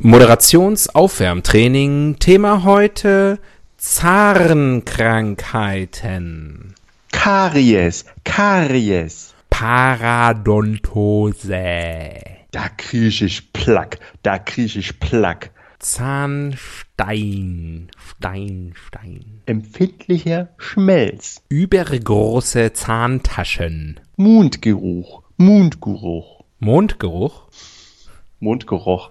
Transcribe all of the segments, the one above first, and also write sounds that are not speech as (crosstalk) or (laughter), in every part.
Moderationsaufwärmtraining. Thema heute Zahnkrankheiten. Karies, Karies. Paradontose. Da kriech ich Plack, da kriech ich Plack. Zahnstein. Stein, Stein. Empfindlicher Schmelz. Übergroße Zahntaschen. Mundgeruch, Mundgeruch. Mondgeruch. Mundgeruch.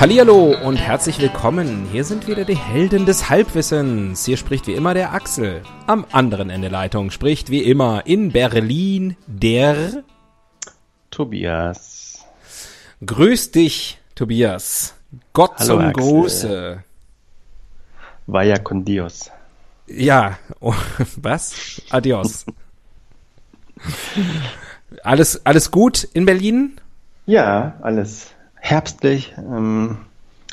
Hallihallo und herzlich willkommen. Hier sind wieder die Helden des Halbwissens. Hier spricht wie immer der Axel. Am anderen Ende der Leitung spricht wie immer in Berlin der Tobias. Grüß dich, Tobias. Gott Hallo, zum Axel. Gruße. Vaya con Dios. Ja, oh, (laughs) was? Adios. (laughs) alles, alles gut in Berlin? Ja, alles herbstlich, ähm,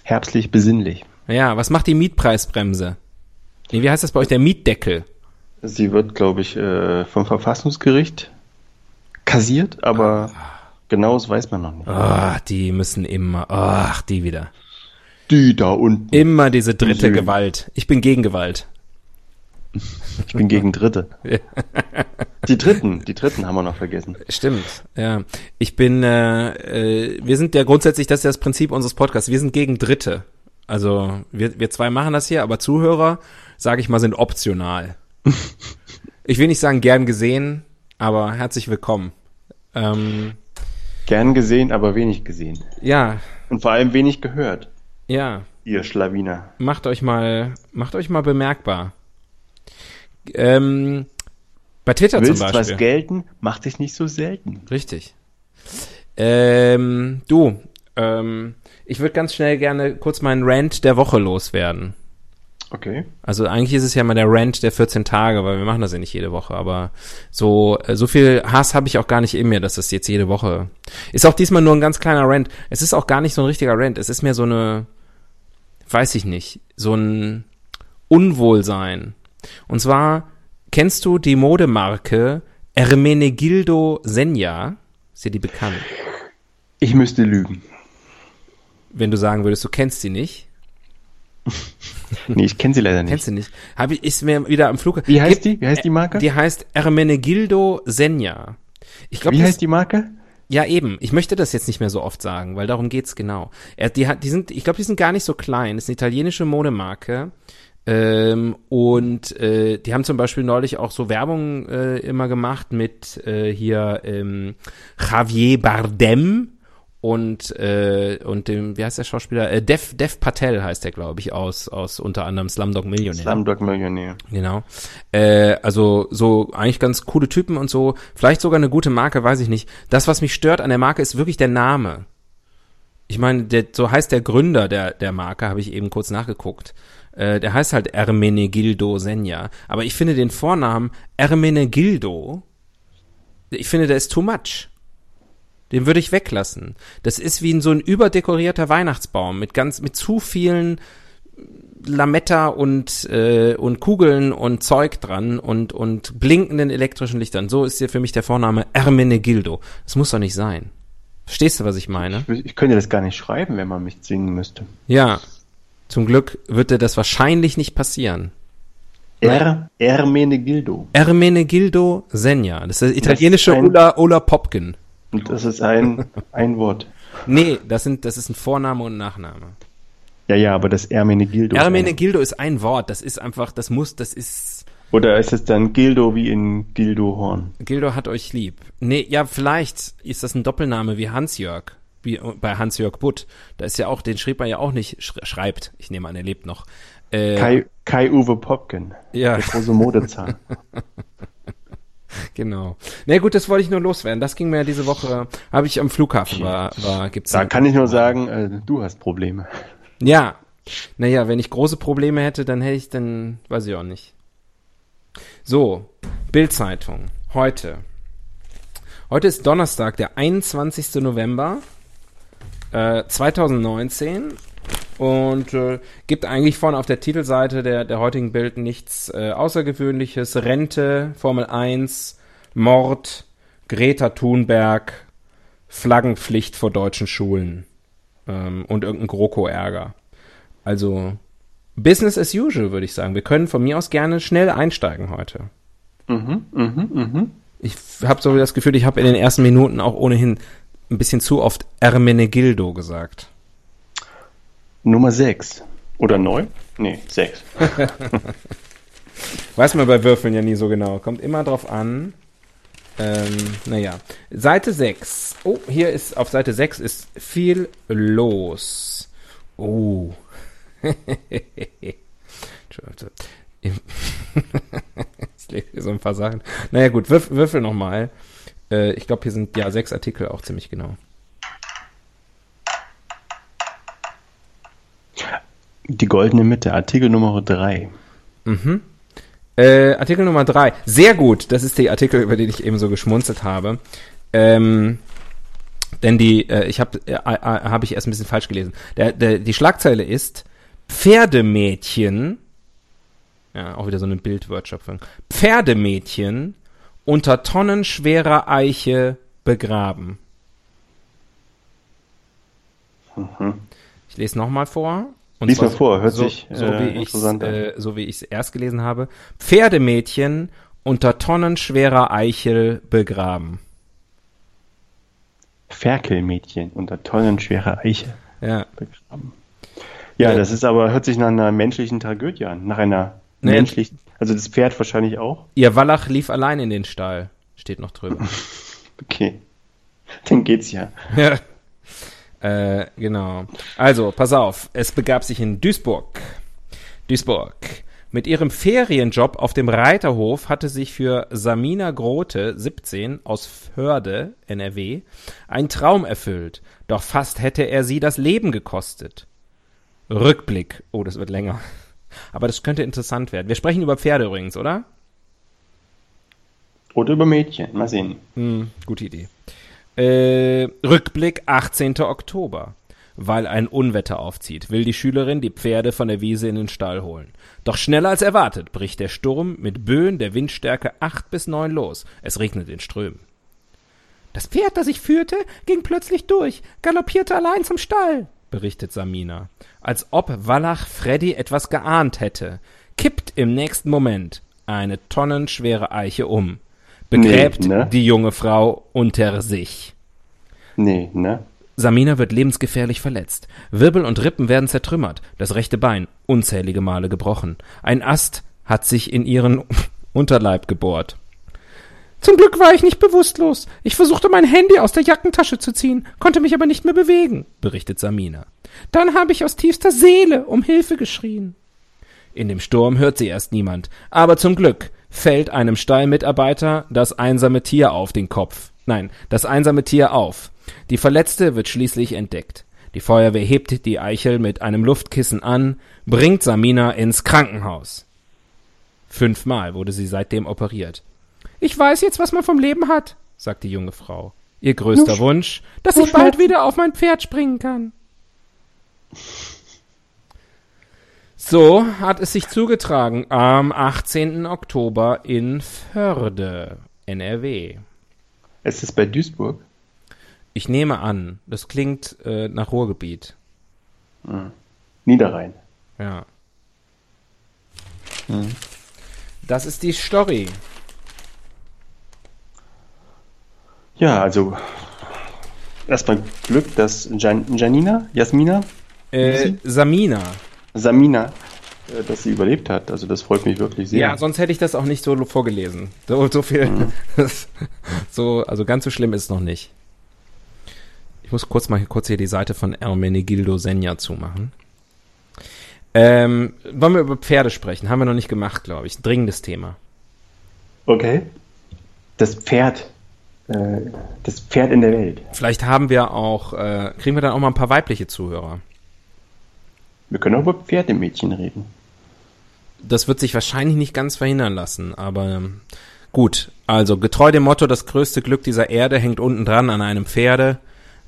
herbstlich besinnlich. Ja, was macht die Mietpreisbremse? Nee, wie heißt das bei euch? Der Mietdeckel. Sie wird, glaube ich, äh, vom Verfassungsgericht kassiert, aber genaues weiß man noch nicht. Ah, die müssen immer, ach, die wieder. Die da unten. Immer diese dritte. Gewalt. Ich bin gegen Gewalt. Ich bin gegen Dritte. Die Dritten, die Dritten haben wir noch vergessen. Stimmt, ja. Ich bin, äh, äh, wir sind ja grundsätzlich, das ist ja das Prinzip unseres Podcasts, wir sind gegen Dritte. Also wir, wir zwei machen das hier, aber Zuhörer, sage ich mal, sind optional. (laughs) ich will nicht sagen gern gesehen, aber herzlich willkommen. Ähm, Gern gesehen, aber wenig gesehen. ja, Und vor allem wenig gehört, ja, ihr Schlawiner. macht euch mal, macht euch mal bemerkbar. Ähm, bei Twitter Willst zum Beispiel. was gelten, mach dich nicht so selten. Richtig. Ähm, du, ähm, ich würde ganz schnell gerne kurz meinen Rant der Woche loswerden. Okay. Also eigentlich ist es ja mal der Rant der 14 Tage, weil wir machen das ja nicht jede Woche, aber so äh, so viel Hass habe ich auch gar nicht in mir, dass das jetzt jede Woche ist auch diesmal nur ein ganz kleiner Rant. Es ist auch gar nicht so ein richtiger Rant, es ist mehr so eine weiß ich nicht, so ein Unwohlsein. Und zwar kennst du die Modemarke Ermenegildo Senja? Ist dir die bekannt? Ich müsste lügen. Wenn du sagen würdest, du kennst sie nicht. (laughs) Nee, ich kenne sie leider nicht. Kennst du nicht? Habe ich ist mir wieder am Flug. Wie heißt die? Wie heißt die Marke? Die heißt Ermenegildo Senja. Ich glaube, Wie heißt die Marke? Ja, eben. Ich möchte das jetzt nicht mehr so oft sagen, weil darum geht's genau. Er, die, die sind, ich glaube, die sind gar nicht so klein. Das ist eine italienische Modemarke. Ähm, und äh, die haben zum Beispiel neulich auch so Werbung äh, immer gemacht mit äh, hier ähm, Javier Bardem und äh, und dem, wie heißt der Schauspieler? Äh, Dev, Dev Patel heißt der, glaube ich, aus aus unter anderem Slumdog Millionär. Slumdog Millionär. Genau. Äh, also so eigentlich ganz coole Typen und so. Vielleicht sogar eine gute Marke, weiß ich nicht. Das, was mich stört an der Marke, ist wirklich der Name. Ich meine, der, so heißt der Gründer der, der Marke, habe ich eben kurz nachgeguckt. Äh, der heißt halt Ermenegildo Senja. Aber ich finde den Vornamen Ermenegildo, ich finde, der ist too much. Den würde ich weglassen. Das ist wie so ein überdekorierter Weihnachtsbaum mit ganz, mit zu vielen Lametta und, äh, und Kugeln und Zeug dran und, und blinkenden elektrischen Lichtern. So ist hier für mich der Vorname Ermenegildo. Das muss doch nicht sein. Verstehst du, was ich meine? Ich, ich könnte das gar nicht schreiben, wenn man mich zwingen müsste. Ja. Zum Glück wird dir das wahrscheinlich nicht passieren. Er, Ermenegildo. Ermenegildo Senja. Das ist der italienische ein- Ola, Ola Popkin. Und das ist ein, ein Wort. Nee, das sind, das ist ein Vorname und ein Nachname. Ja, ja, aber das Ermenegildo. ist Ermenegildo ist ein Wort. Das ist einfach, das muss, das ist, Oder ist es dann Gildo wie in Gildo Horn? Gildo hat euch lieb. Nee, ja, vielleicht ist das ein Doppelname wie Hans-Jörg. Wie bei Hans-Jörg Butt. Da ist ja auch, den schrieb er ja auch nicht, schreibt. Ich nehme an, er lebt noch. Äh, Kai, Kai-Uwe Popken. Ja. Der große Modezahn. (laughs) genau. Na nee, gut, das wollte ich nur loswerden. Das ging mir ja diese Woche, habe ich am Flughafen war, war gibt's. Da kann ich nur sagen, äh, du hast Probleme. Ja. Naja, wenn ich große Probleme hätte, dann hätte ich, dann weiß ich auch nicht. So, Bildzeitung. Heute. Heute ist Donnerstag, der 21. November äh, 2019 und äh, gibt eigentlich vorne auf der Titelseite der, der heutigen Bild nichts äh, Außergewöhnliches. Rente, Formel 1, Mord, Greta Thunberg, Flaggenpflicht vor deutschen Schulen ähm, und irgendein GroKo-Ärger. Also Business as usual, würde ich sagen. Wir können von mir aus gerne schnell einsteigen heute. Mhm, mhm, mhm. Ich habe so das Gefühl, ich habe in den ersten Minuten auch ohnehin ein bisschen zu oft Ermenegildo gesagt. Nummer 6. Oder 9? Nee, 6. (laughs) Weiß man bei Würfeln ja nie so genau. Kommt immer drauf an. Ähm, naja. Seite 6. Oh, hier ist auf Seite 6 ist viel los. Oh. (laughs) (laughs) ich lese hier so ein paar Sachen. Naja, gut, würf, würfel nochmal. Äh, ich glaube, hier sind ja sechs Artikel auch ziemlich genau. Die goldene Mitte, Artikel Nummer 3. Mhm. Äh, Artikel Nummer 3. Sehr gut. Das ist der Artikel, über den ich eben so geschmunzelt habe. Ähm, denn die, äh, ich habe äh, äh, hab ich erst ein bisschen falsch gelesen. Der, der, die Schlagzeile ist Pferdemädchen, ja, auch wieder so eine Bildwortschöpfung. Pferdemädchen unter tonnenschwerer Eiche begraben. Mhm. Ich lese nochmal vor. Und Lies mal vor, hört so, sich so äh, wie ich äh, so wie ich es erst gelesen habe. Pferdemädchen unter tonnenschwerer Eichel begraben. Ferkelmädchen unter tonnenschwerer Eiche ja. begraben. Ja, ja, das ist aber, hört sich nach einer menschlichen Tragödie an. Nach einer nee. menschlichen, also das Pferd wahrscheinlich auch. Ihr Wallach lief allein in den Stall, steht noch drüber. (laughs) okay. Dann geht's ja. (laughs) Ja. Äh, genau. Also, pass auf. Es begab sich in Duisburg. Duisburg. Mit ihrem Ferienjob auf dem Reiterhof hatte sich für Samina Grote, 17, aus Förde, NRW, ein Traum erfüllt. Doch fast hätte er sie das Leben gekostet. Rückblick. Oh, das wird länger. Aber das könnte interessant werden. Wir sprechen über Pferde übrigens, oder? Oder über Mädchen. Mal sehen. Hm, gute Idee. Äh, Rückblick 18. Oktober. Weil ein Unwetter aufzieht, will die Schülerin die Pferde von der Wiese in den Stall holen. Doch schneller als erwartet bricht der Sturm mit Böen der Windstärke 8 bis 9 los. Es regnet in Strömen. Das Pferd, das ich führte, ging plötzlich durch, galoppierte allein zum Stall, berichtet Samina. Als ob Wallach Freddy etwas geahnt hätte, kippt im nächsten Moment eine tonnenschwere Eiche um begräbt nee, ne? die junge Frau unter sich. Nee, ne? Samina wird lebensgefährlich verletzt. Wirbel und Rippen werden zertrümmert, das rechte Bein unzählige Male gebrochen. Ein Ast hat sich in ihren (laughs) Unterleib gebohrt. Zum Glück war ich nicht bewusstlos. Ich versuchte mein Handy aus der Jackentasche zu ziehen, konnte mich aber nicht mehr bewegen, berichtet Samina. Dann habe ich aus tiefster Seele um Hilfe geschrien. In dem Sturm hört sie erst niemand, aber zum Glück fällt einem Stallmitarbeiter das einsame Tier auf den Kopf. Nein, das einsame Tier auf. Die Verletzte wird schließlich entdeckt. Die Feuerwehr hebt die Eichel mit einem Luftkissen an, bringt Samina ins Krankenhaus. Fünfmal wurde sie seitdem operiert. Ich weiß jetzt, was man vom Leben hat, sagt die junge Frau. Ihr größter Wunsch, dass ich bald wieder auf mein Pferd springen kann. So hat es sich zugetragen am 18. Oktober in Förde, NRW. Ist es bei Duisburg? Ich nehme an, das klingt äh, nach Ruhrgebiet. Hm. Niederrhein. Ja. Hm. Das ist die Story. Ja, also erstmal Glück, dass Jan Janina, Jasmina? Äh, Samina. Samina äh, dass sie überlebt hat. Also das freut mich wirklich sehr. Ja, sonst hätte ich das auch nicht so vorgelesen. So, so viel. Mhm. (laughs) so, also ganz so schlimm ist es noch nicht. Ich muss kurz mal kurz hier die Seite von Ermenegildo Senja zumachen. Ähm, wollen wir über Pferde sprechen? Haben wir noch nicht gemacht, glaube ich. Dringendes Thema. Okay. Das Pferd. Äh, das Pferd in der Welt. Vielleicht haben wir auch, äh, kriegen wir dann auch mal ein paar weibliche Zuhörer. Wir können auch über Pferdemädchen reden. Das wird sich wahrscheinlich nicht ganz verhindern lassen, aber ähm, gut. Also getreu dem Motto, das größte Glück dieser Erde hängt unten dran an einem Pferde,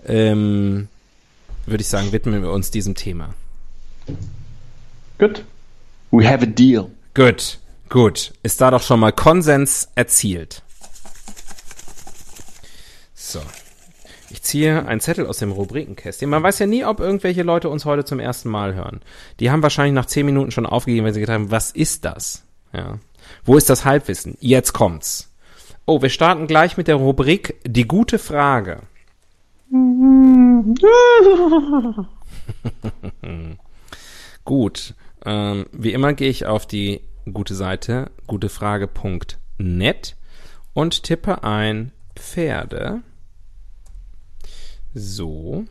ähm, würde ich sagen, widmen wir uns diesem Thema. Good. We have a deal. Gut, gut. Ist da doch schon mal Konsens erzielt. So. Ich ziehe einen Zettel aus dem Rubrikenkästchen. Man weiß ja nie, ob irgendwelche Leute uns heute zum ersten Mal hören. Die haben wahrscheinlich nach zehn Minuten schon aufgegeben, wenn sie gedacht haben, was ist das? Ja. Wo ist das Halbwissen? Jetzt kommt's. Oh, wir starten gleich mit der Rubrik Die gute Frage. (laughs) Gut. Ähm, wie immer gehe ich auf die gute Seite gutefrage.net und tippe ein Pferde. So.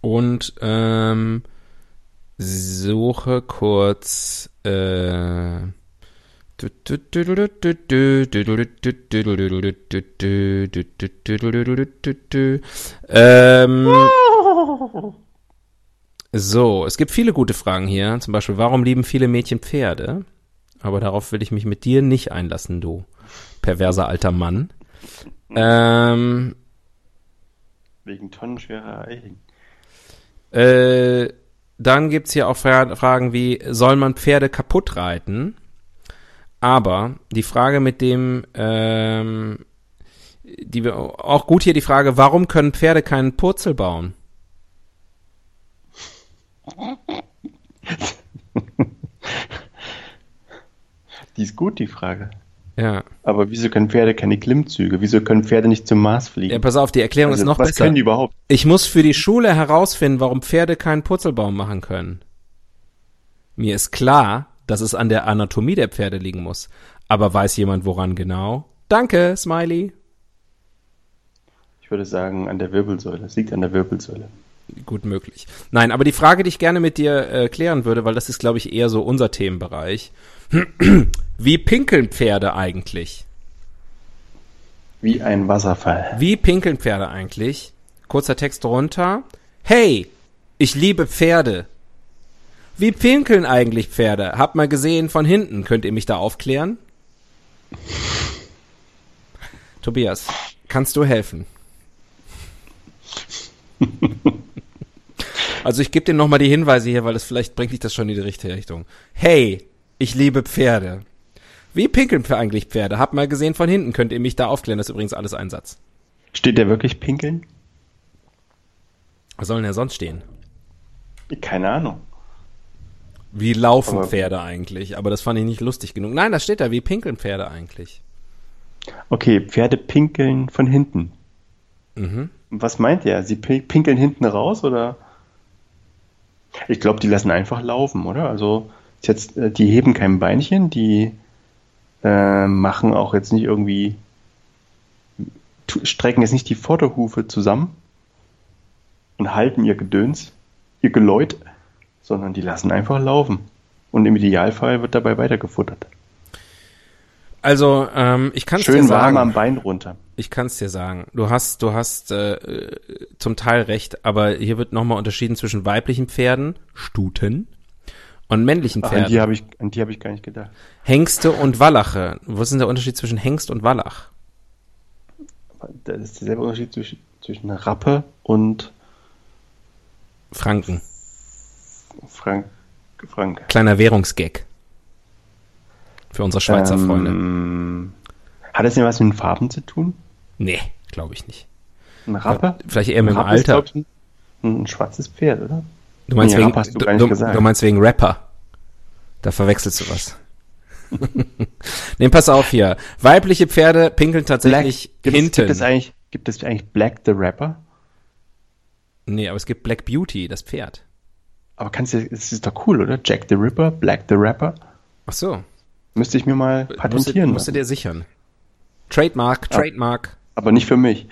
Und ähm, suche kurz äh, ähm, so, es gibt viele gute Fragen hier. Zum Beispiel, warum lieben viele Mädchen Pferde? Aber darauf will ich mich mit dir nicht einlassen, du perverser alter Mann. Ähm, Wegen tonnenschwerer Eichen. Äh, dann gibt's hier auch Fra Fragen wie, soll man Pferde kaputt reiten? Aber die Frage mit dem, ähm, die wir auch gut hier die Frage, warum können Pferde keinen Purzel bauen? (laughs) die ist gut, die Frage. Ja. Aber wieso können Pferde keine Klimmzüge? Wieso können Pferde nicht zum Mars fliegen? Ja, pass auf, die Erklärung also, ist noch was besser. Was können die überhaupt? Ich muss für die Schule herausfinden, warum Pferde keinen Purzelbaum machen können. Mir ist klar, dass es an der Anatomie der Pferde liegen muss. Aber weiß jemand woran genau? Danke, Smiley. Ich würde sagen, an der Wirbelsäule. Es liegt an der Wirbelsäule. Gut möglich. Nein, aber die Frage, die ich gerne mit dir äh, klären würde, weil das ist, glaube ich, eher so unser Themenbereich. Wie pinkeln Pferde eigentlich? Wie ein Wasserfall. Wie pinkeln Pferde eigentlich? Kurzer Text drunter. Hey, ich liebe Pferde. Wie pinkeln eigentlich Pferde? Hab mal gesehen von hinten. Könnt ihr mich da aufklären? Tobias, kannst du helfen? (laughs) also ich gebe dir nochmal die Hinweise hier, weil das vielleicht bringt dich das schon in die richtige Richtung. Hey, ich liebe Pferde. Wie pinkeln für eigentlich Pferde? Hab mal gesehen von hinten. Könnt ihr mich da aufklären? Das ist übrigens alles ein Satz. Steht der wirklich pinkeln? Was soll denn der sonst stehen? Keine Ahnung. Wie laufen Aber Pferde eigentlich? Aber das fand ich nicht lustig genug. Nein, das steht da. Wie pinkeln Pferde eigentlich? Okay, Pferde pinkeln von hinten. Mhm. Was meint er? Sie pinkeln hinten raus oder? Ich glaube, die lassen einfach laufen, oder? Also jetzt, äh, die heben kein Beinchen, die äh, machen auch jetzt nicht irgendwie, strecken jetzt nicht die Vorderhufe zusammen und halten ihr Gedöns, ihr Geläut, sondern die lassen einfach laufen. Und im Idealfall wird dabei weitergefuttert. Also, ähm, ich kann es dir sagen. Schön warm am Bein runter. Ich kann es dir sagen. Du hast, du hast äh, zum Teil recht, aber hier wird nochmal unterschieden zwischen weiblichen Pferden, Stuten, und männlichen Pferden. Ach, an die habe ich, an die habe ich gar nicht gedacht. Hengste und Wallache. Was ist denn der Unterschied zwischen Hengst und Wallach? Das ist derselbe Unterschied zwischen, zwischen Rappe und Franken. Frank, Frank. Kleiner Währungsgag. Für unsere Schweizer ähm, Freunde. Hat das denn was mit den Farben zu tun? Nee, glaube ich nicht. Ein Rappe? Vielleicht eher mit dem Alter. Ist, ein, ein schwarzes Pferd, oder? Du meinst, wegen, du, du, du, meinst wegen Rapper. Da verwechselst du was. (laughs) nee, pass auf hier. Weibliche Pferde pinkeln tatsächlich Black, hinten. Gibt es, eigentlich, gibt es eigentlich Black the Rapper? Nee, aber es gibt Black Beauty, das Pferd. Aber kannst du, das ist doch cool, oder? Jack the Ripper, Black the Rapper. Ach so. Müsste ich mir mal patentieren. Musst du dir sichern. Trademark, Trademark. Aber nicht für mich.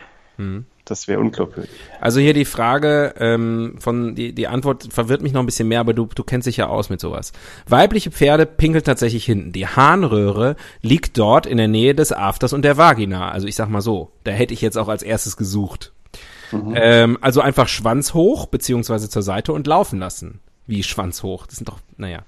Das wäre unglaubwürdig. Also hier die Frage ähm, von die die Antwort verwirrt mich noch ein bisschen mehr, aber du du kennst dich ja aus mit sowas. Weibliche Pferde pinkeln tatsächlich hinten. Die Harnröhre liegt dort in der Nähe des Afters und der Vagina. Also ich sag mal so, da hätte ich jetzt auch als erstes gesucht. Ähm, also einfach Schwanz hoch beziehungsweise zur Seite und laufen lassen. Wie Schwanz hoch? Das sind doch naja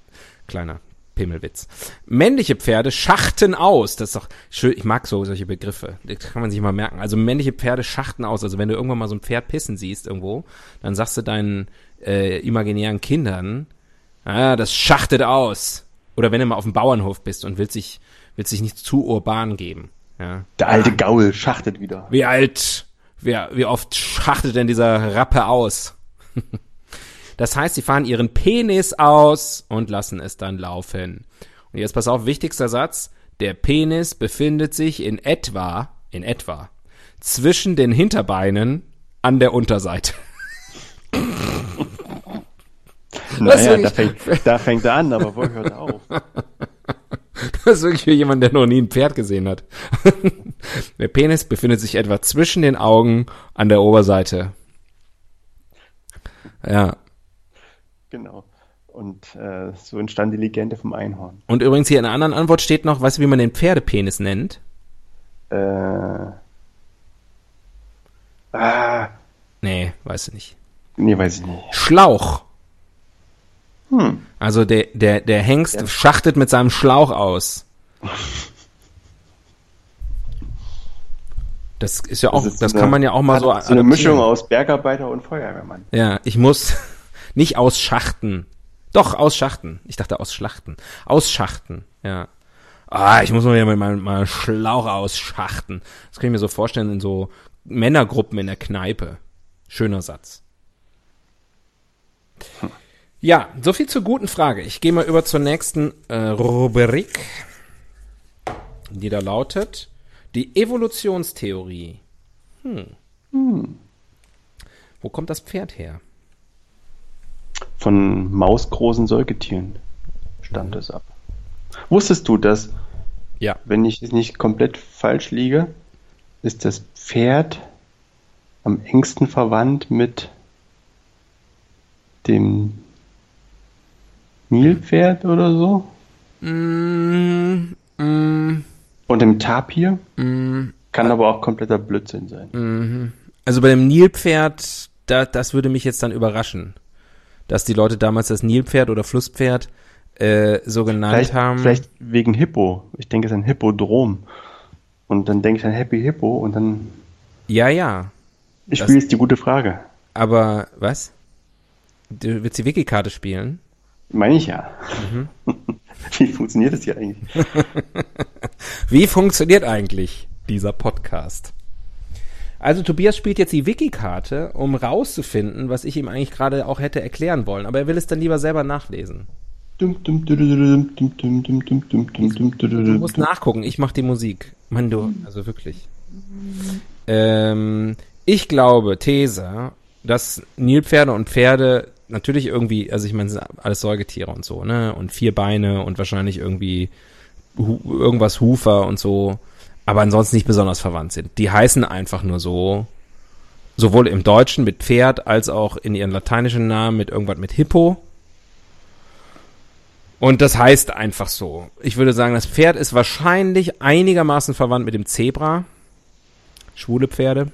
kleiner Pimmelwitz. Männliche Pferde schachten aus. Das ist doch schön. Ich mag so solche Begriffe. Das kann man sich mal merken. Also männliche Pferde schachten aus. Also wenn du irgendwann mal so ein Pferd pissen siehst irgendwo, dann sagst du deinen äh, imaginären Kindern, ah, das schachtet aus. Oder wenn du mal auf dem Bauernhof bist und willst dich, willst dich nicht zu urban geben. Ja. Der alte Gaul schachtet wieder. Wie alt, wie, wie oft schachtet denn dieser Rappe aus? (laughs) Das heißt, sie fahren ihren Penis aus und lassen es dann laufen. Und jetzt pass auf, wichtigster Satz. Der Penis befindet sich in etwa, in etwa, zwischen den Hinterbeinen an der Unterseite. (laughs) Naja, da fängt, da fängt er an, aber wo hört er auf? (laughs) Das ist wirklich für jemand, der noch nie ein Pferd gesehen hat. (laughs) Der Penis befindet sich etwa zwischen den Augen an der Oberseite. Ja. Genau. Und äh, so entstand die Legende vom Einhorn. Und übrigens hier in einer anderen Antwort steht noch, weißt du, wie man den Pferdepenis nennt? Äh, ah, Nee, weißt du nicht. nee, weiß ich nicht. Schlauch. Hm. Also der, der, der Hengst Ja. schachtet mit seinem Schlauch aus. Das ist ja auch, das, so kann eine- man ja auch mal so so eine. Mischung aus Bergarbeiter und Feuerwehrmann. Ja, ich muss nicht ausschachten. Doch, ausschachten. Ich dachte ausschlachten. Ausschachten, ja. Ah, ich muss mal wieder mit meinem, meinem Schlauch ausschachten. Das kann ich mir so vorstellen in so Männergruppen in der Kneipe. Schöner Satz. Ja, so viel zur guten Frage. Ich gehe mal über zur nächsten äh, Rubrik, die da lautet die Evolutionstheorie. Hm. Wo kommt das Pferd her? Von mausgroßen Säugetieren stammt es ab. Wusstest du, dass, Ja. wenn ich es nicht komplett falsch liege, ist das Pferd am engsten verwandt mit dem Nilpferd oder so? Mm, mm, Und dem Tapir? mm. Kann aber auch kompletter Blödsinn sein. Also bei dem Nilpferd, da, das würde mich jetzt dann überraschen, dass die Leute damals das Nilpferd oder Flusspferd äh, so genannt Vielleicht, haben. vielleicht wegen Hippo. Ich denke, es ist ein Hippodrom. Und dann denke ich an Happy Hippo und dann. Ja, ja. Ich spiele jetzt die gute Frage. Aber was? Du willst die Wiki-Karte spielen? Meine ich ja. Mhm. (laughs) Wie funktioniert das hier eigentlich? (laughs) Wie funktioniert eigentlich dieser Podcast? Also Tobias spielt jetzt die Wiki-Karte, um rauszufinden, was ich ihm eigentlich gerade auch hätte erklären wollen. Aber er will es dann lieber selber nachlesen. Du musst nachgucken, ich mach die Musik. Mann, du, also wirklich. Ähm, ich glaube, These, dass Nilpferde und Pferde natürlich irgendwie, also ich meine, sind alles Säugetiere und so, ne? Und vier Beine und wahrscheinlich irgendwie hu irgendwas Hufer und so aber ansonsten nicht besonders verwandt sind. Die heißen einfach nur so, sowohl im Deutschen mit Pferd als auch in ihren lateinischen Namen mit irgendwas mit Hippo. Und das heißt einfach so. Ich würde sagen, das Pferd ist wahrscheinlich einigermaßen verwandt mit dem Zebra. Schwule Pferde.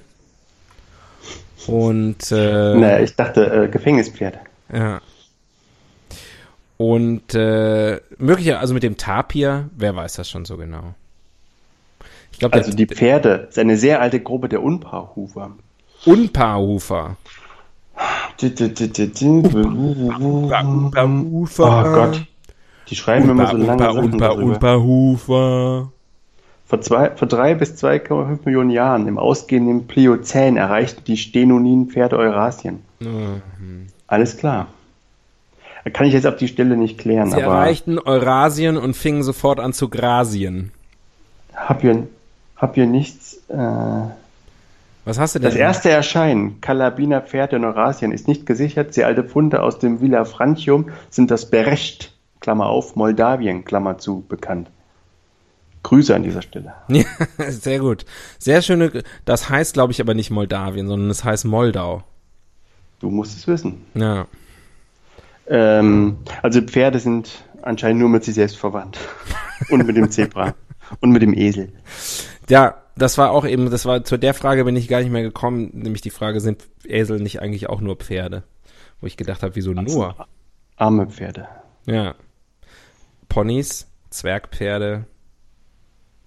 Und äh, Naja, ich dachte äh, Gefängnispferd. ja. Und äh, möglicher, also mit dem Tapir, wer weiß das schon so genau. Ich glaube, Also die Pferde ist eine sehr alte Gruppe der Unpaarhufer. Unpaarhufer. Oh Gott. Die schreiben immer so lange darüber. Unpaarhufer. Vor, zwei, vor drei bis 2,5 Millionen Jahren im ausgehenden Pliozän erreichten die Stenonin-Pferde Eurasien. Mhm. Alles klar. Kann ich jetzt auf die Stelle nicht klären, Sie aber erreichten Eurasien und fingen sofort an zu grasien. hab ihr, hab ihr nichts, äh, Was hast du denn? Das erste Erscheinen Kalabiner Pferde in Eurasien ist nicht gesichert. Sie alte Funde aus dem Villa Frantium sind das Berecht, Klammer auf, Moldawien, Klammer zu, bekannt. Grüße an dieser Stelle. (laughs) Ja, sehr gut. Sehr schöne, das heißt, glaube ich, aber nicht Moldawien, sondern es heißt Moldau. Du musst es wissen. Ja. Ähm, also Pferde sind anscheinend nur mit sich selbst verwandt. (laughs) Und mit dem Zebra. Und mit dem Esel. Ja, das war auch eben, das war zu der Frage bin ich gar nicht mehr gekommen, nämlich die Frage, sind Esel nicht eigentlich auch nur Pferde? Wo ich gedacht habe, wieso nur? Arme Pferde. Ja. Ponys, Zwergpferde.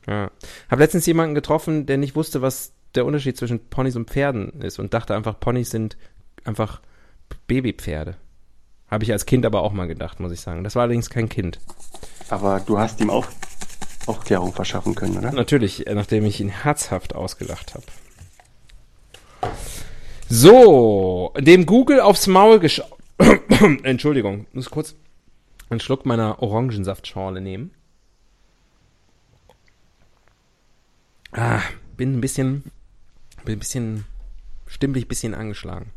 Ja. Hab letztens jemanden getroffen, der nicht wusste, was der Unterschied zwischen Ponys und Pferden ist und dachte einfach, Ponys sind einfach Babypferde. Habe ich als Kind aber auch mal gedacht, muss ich sagen. Das war allerdings kein Kind. Aber du hast ihm auch Aufklärung verschaffen können, oder? Natürlich, äh, nachdem ich ihn herzhaft ausgelacht habe. So, dem Google aufs Maul geschaut. (coughs) Entschuldigung, muss kurz einen Schluck meiner Orangensaftschorle nehmen. Ah, bin ein bisschen, bin ein bisschen, stimmlich ein bisschen angeschlagen.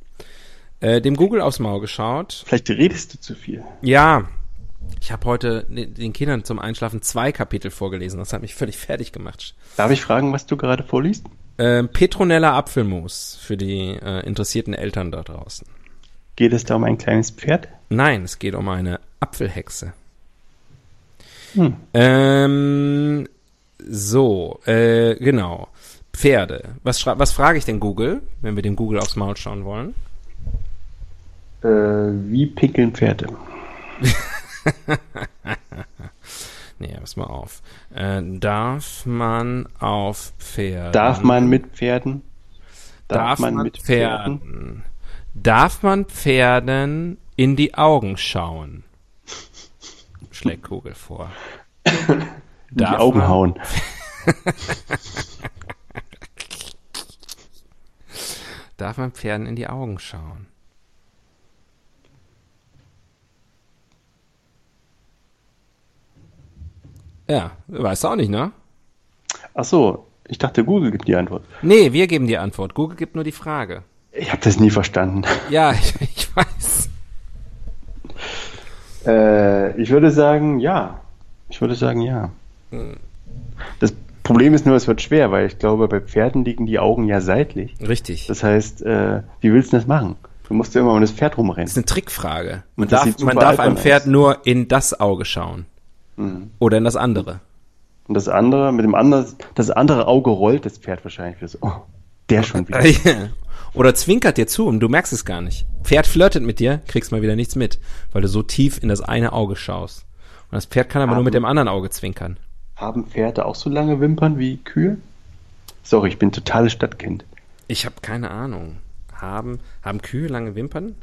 Äh, dem Google aufs Maul geschaut. Vielleicht redest du zu viel. Ja, ich habe heute den Kindern zum Einschlafen zwei Kapitel vorgelesen. Das hat mich völlig fertig gemacht. Darf ich fragen, was du gerade vorliest? Äh, Petronella Apfelmus für die äh, interessierten Eltern da draußen. Geht es da um ein kleines Pferd? Nein, es geht um eine Apfelhexe. Hm. Ähm, so, äh, genau. Pferde. Was, was frage ich denn Google, wenn wir dem Google aufs Maul schauen wollen? Äh, wie pinkeln Pferde? (laughs) (laughs) nee, pass mal auf. Äh, darf man auf Pferden. Darf man mit Pferden? Darf, darf man, man, mit Pferden? Pferden? Darf man Pferden in die Augen schauen? Schlägt Kugel vor. in die Augen man, hauen. (laughs) darf man Pferden in die Augen schauen? Ja, weißt du auch nicht, ne? Ach so, ich dachte, Google gibt die Antwort. Nee, wir geben die Antwort. Google gibt nur die Frage. Ich habe das nie verstanden. (laughs) Ja, ich, ich weiß. Äh, ich würde sagen, ja. Ich würde sagen, ja. Hm. Das Problem ist nur, es wird schwer, weil ich glaube, bei Pferden liegen die Augen ja seitlich. Richtig. Das heißt, äh, wie willst du das machen? Du musst ja immer um das Pferd rumrennen. Das ist eine Trickfrage. Man darf, man darf einem Pferd aus. nur in das Auge schauen. Mhm. Oder in das andere. Und das andere, mit dem anderen, das andere Auge rollt das Pferd wahrscheinlich wieder so. Oh, der schon wieder. (laughs) Oder zwinkert dir zu und du merkst es gar nicht. Pferd flirtet mit dir, kriegst mal wieder nichts mit, weil du so tief in das eine Auge schaust. Und das Pferd kann aber haben, nur mit dem anderen Auge zwinkern. Haben Pferde auch so lange Wimpern wie Kühe? Sorry, ich bin totales Stadtkind. Ich habe keine Ahnung. Haben, haben Kühe lange Wimpern?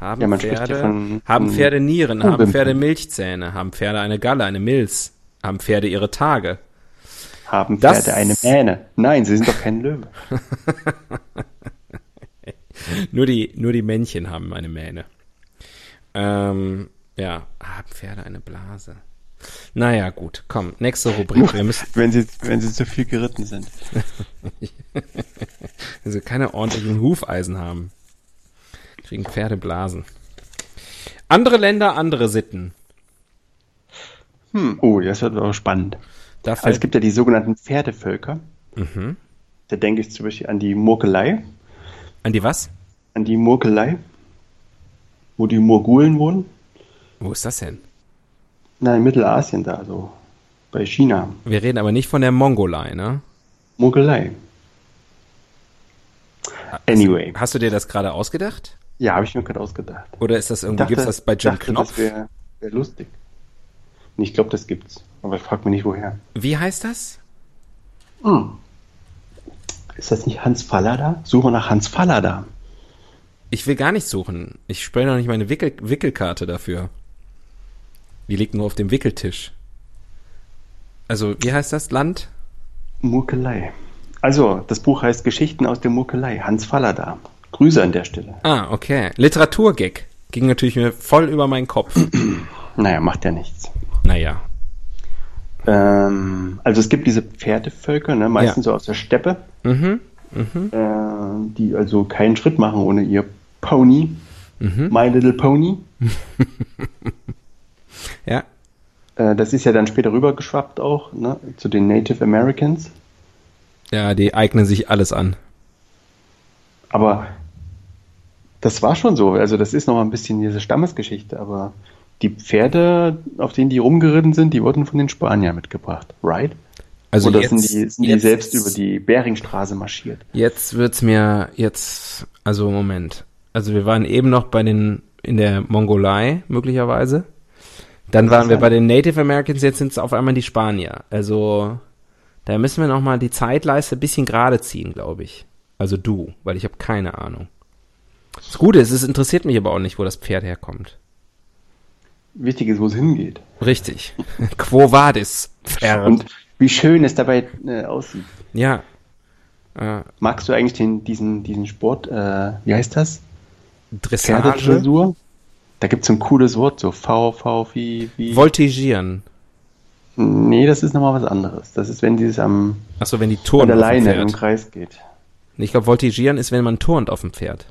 Haben ja, Pferde, ja von, haben Pferde Nieren, haben Pferde Milchzähne, haben Pferde eine Galle, eine Milz, haben Pferde ihre Tage. Haben Pferde das, eine Mähne? Nein, sie sind doch kein Löwe. (laughs) nur, die, nur die Männchen haben eine Mähne. Ähm, ja, haben Pferde eine Blase? Naja, gut, komm, nächste Rubrik. Wir müssen wenn, sie, wenn sie zu viel geritten sind. wenn (laughs) sie keine ordentlichen Hufeisen haben. Kriegen Pferde Blasen. Andere Länder, andere Sitten. Hm. Oh, das wird auch spannend. also es gibt ja die sogenannten Pferdevölker. Mhm. Da denke ich zum Beispiel an die Murkelei. An die was? An die Murkelei, wo die Murgulen wohnen. Wo ist das denn? Na, in Mittelasien da, so bei China. Wir reden aber nicht von der Mongolei, ne? Mongolei. Anyway. Hast du dir das gerade ausgedacht? Ja, habe ich mir gerade ausgedacht. Oder ist das irgendwie, gibt es das bei Jim dachte, Knopf? Das wäre wär lustig. Ich glaube, das gibt's. Aber ich frage mich nicht, woher. Wie heißt das? Hm. Ist das nicht Hans Fallada? Suche nach Hans Fallada. Ich will gar nicht suchen. Ich spreche noch nicht meine Wickel Wickelkarte dafür. Die liegt nur auf dem Wickeltisch. Also, wie heißt das Land? Murkelei. Also, das Buch heißt Geschichten aus der Murkelei. Hans Fallada. Grüße an der Stelle. Ah, okay. Literaturgag. Ging natürlich mir voll über meinen Kopf. (clears throat) naja, macht ja nichts. Naja. Ähm, also es gibt diese Pferdevölker, ne, meistens ja. so aus der Steppe. Mhm. mhm. äh, die also keinen Schritt machen ohne ihr Pony. Mhm. My Little Pony. (laughs) ja. Äh, das ist ja dann später rübergeschwappt auch ne, zu den Native Americans. Ja, die eignen sich alles an. Aber das war schon so. Also das ist noch mal ein bisschen diese Stammesgeschichte, aber die Pferde, auf denen die rumgeritten sind, die wurden von den Spaniern mitgebracht, right? Also Oder jetzt, sind, die, sind die selbst über die Beringstraße marschiert? Jetzt wird's mir jetzt, also Moment. Also wir waren eben noch bei den, in der Mongolei, möglicherweise. Dann waren wir bei den Native Americans, jetzt sind es auf einmal die Spanier. Also da müssen wir noch mal die Zeitleiste ein bisschen gerade ziehen, glaube ich. Also du, weil ich habe keine Ahnung. Das Gute ist, es interessiert mich aber auch nicht, wo das Pferd herkommt. Wichtig ist, wo es hingeht. Richtig. (laughs) Quo vadis, Pferd. Und wie schön es dabei äh, aussieht. Ja. Äh, Magst du eigentlich den, diesen, diesen Sport, äh, wie heißt das? Dressage? Dressur? Da gibt es so ein cooles Wort, so V, V, wie, wie. Voltigieren. Nee, das ist nochmal was anderes. Das ist, wenn dieses am. Achso, wenn die Turn an der Leine im Kreis geht. Ich glaube, Voltigieren ist, wenn man turnt auf dem Pferd.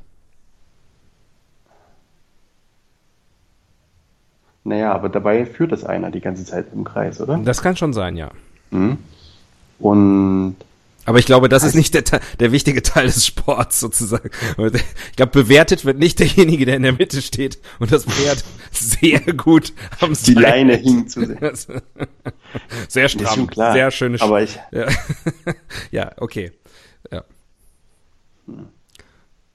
Naja, aber dabei führt das einer die ganze Zeit im Kreis, oder? Das kann schon sein, ja. Mhm. Und aber ich glaube, das ist nicht der, der wichtige Teil des Sports sozusagen. Ich glaube, bewertet wird nicht derjenige, der in der Mitte steht und das Pferd (laughs) sehr gut am Die Leine hinzusehen. Sehr (laughs) stramm, sehr schöne Aber ich ja. (laughs) ja, okay.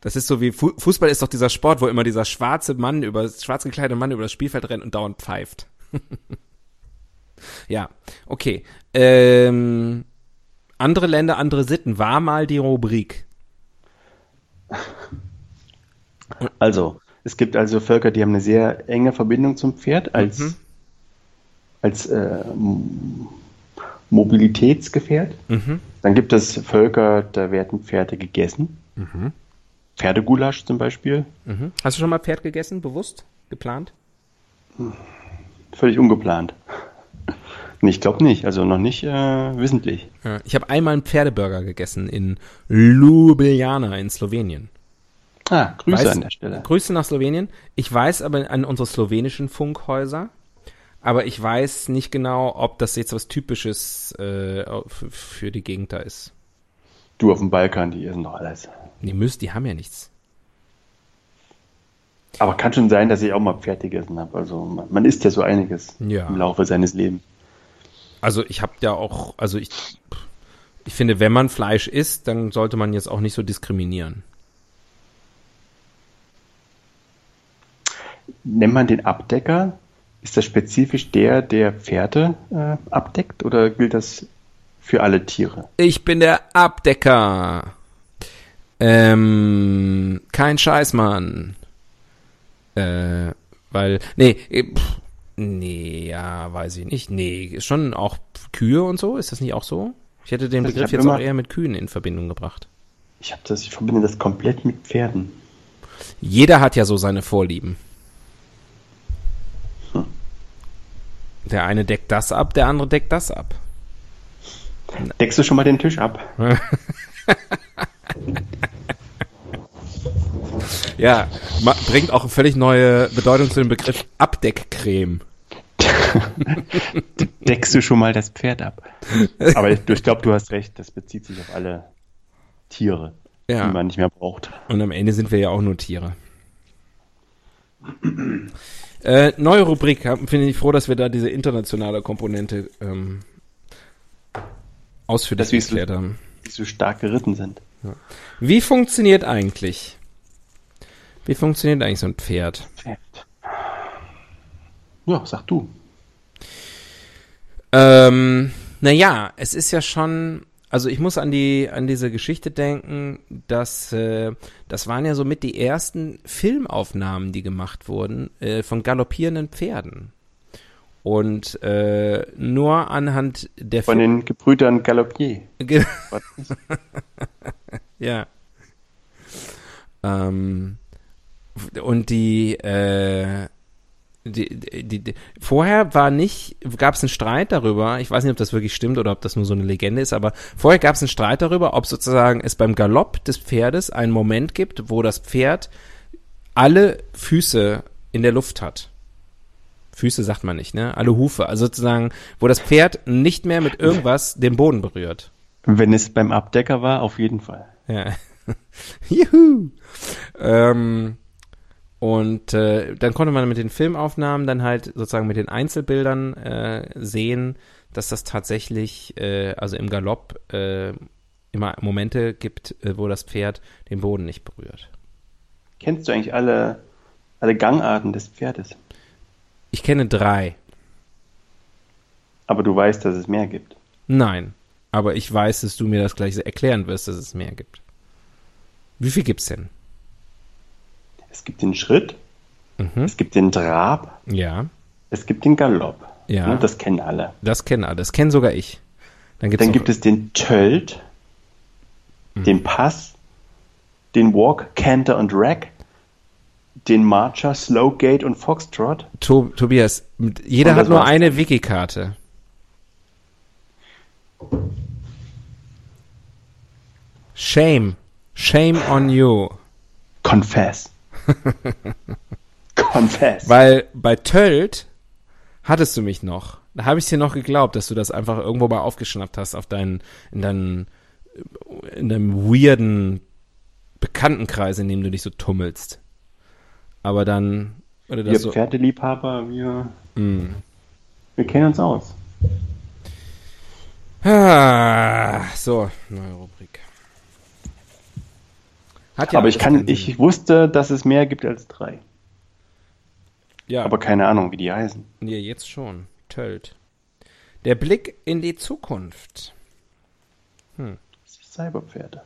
Das ist so wie Fußball ist doch dieser Sport, wo immer dieser schwarze Mann über schwarz gekleidete Mann über das Spielfeld rennt und dauernd pfeift. (laughs) ja, okay. Ähm, andere Länder, andere Sitten war mal die Rubrik. Also, es gibt also Völker, die haben eine sehr enge Verbindung zum Pferd als, mhm. als äh, Mobilitätsgefährt. Mhm. Dann gibt es Völker, da werden Pferde gegessen. Mhm. Pferdegulasch zum Beispiel. Mhm. Hast du schon mal Pferd gegessen, bewusst, geplant? Völlig ungeplant. Nee, ich glaube nicht, also noch nicht äh, wissentlich. Ja, ich habe einmal einen Pferdeburger gegessen in Ljubljana in Slowenien. Ah, Grüße weiß, an der Stelle. Grüße nach Slowenien. Ich weiß aber an unsere slowenischen Funkhäuser, aber ich weiß nicht genau, ob das jetzt was Typisches äh, für die Gegend da ist. Du auf dem Balkan, die essen doch alles. Die müssen, die haben ja nichts. Aber kann schon sein, dass ich auch mal Pferd gegessen habe. Also man, man isst ja so einiges ja. im Laufe seines Lebens. Also ich habe ja auch, also ich, ich finde, wenn man Fleisch isst, dann sollte man jetzt auch nicht so diskriminieren. Nennt man den Abdecker? Ist das spezifisch der, der Pferde äh, abdeckt oder gilt das für alle Tiere? Ich bin der Abdecker. Ähm, kein Scheiß, Mann. Äh, weil, nee, pff, Nee, ja, weiß ich nicht. Nee, schon auch Kühe und so, ist das nicht auch so? Ich hätte den also Begriff jetzt auch eher mit Kühen in Verbindung gebracht. Ich habe das, ich verbinde das komplett mit Pferden. Jeder hat ja so seine Vorlieben. Hm. Der eine deckt das ab, der andere deckt das ab. Deckst du schon mal den Tisch ab? (laughs) Ja, bringt auch völlig neue Bedeutung zu dem Begriff Abdeckcreme. (laughs) Deckst du schon mal das Pferd ab? Aber ich, ich glaube, du hast recht, das bezieht sich auf alle Tiere, ja. die man nicht mehr braucht. Und am Ende sind wir ja auch nur Tiere. äh, neue Rubrik, finde ich froh, dass wir da diese internationale Komponente ähm, ausführlich erklärt haben. Die so stark geritten sind. Ja. Wie funktioniert eigentlich wie funktioniert eigentlich so ein Pferd? Pferd. Ja, sag du. Ähm, naja, es ist ja schon, also ich muss an die, an diese Geschichte denken, dass, äh, das waren ja so mit die ersten Filmaufnahmen, die gemacht wurden, äh, von galoppierenden Pferden. Und äh, nur anhand der Von Film den Gebrüdern Galoppier. (laughs) ja. Ähm, und die, äh, die, die, die, vorher war nicht, gab es einen Streit darüber, ich weiß nicht, ob das wirklich stimmt oder ob das nur so eine Legende ist, aber vorher gab es einen Streit darüber, ob sozusagen es beim Galopp des Pferdes einen Moment gibt, wo das Pferd alle Füße in der Luft hat. Füße sagt man nicht, ne? Alle Hufe, also sozusagen, wo das Pferd nicht mehr mit irgendwas den Boden berührt. Wenn es beim Abdecker war, auf jeden Fall. Ja. (laughs) Juhu. Ähm, und äh, dann konnte man mit den Filmaufnahmen dann halt sozusagen mit den Einzelbildern äh, sehen, dass das tatsächlich, äh, also im Galopp, äh, immer Momente gibt, äh, wo das Pferd den Boden nicht berührt. Kennst du eigentlich alle, alle Gangarten des Pferdes? Ich kenne drei. Aber du weißt, dass es mehr gibt. Nein, aber ich weiß, dass du mir das gleich erklären wirst, dass es mehr gibt. Wie viel gibt's denn? Es gibt den Schritt, Mhm. es gibt den Trab, Ja, es gibt den Galopp. Ja. Ne, Das kennen alle. das kennen alle. Das kennen sogar ich. Dann gibt's Dann gibt es den Tölt, Mhm. den Pass, den Walk, Canter und Rack, den Marcher, Slow Gate und Foxtrot. To Tobias, jeder Und hat nur war's. eine Wikikarte. Shame. Shame on you. Confess. Confess. Weil bei Tölt hattest du mich noch. Da habe ich dir noch geglaubt, dass du das einfach irgendwo mal aufgeschnappt hast auf deinen, in deinen, in deinem weirden Bekanntenkreis, in dem du dich so tummelst. Aber dann wir das so. Pferdeliebhaber, wir, Mm. wir kennen uns aus. Ah, so, neue Rubrik. Hat Aber ich kann, ich wusste, dass es mehr gibt als drei. ja, Aber keine Ahnung, wie die heißen. ja, jetzt schon. Tölt. Der Blick in die Zukunft. Cyberpferde.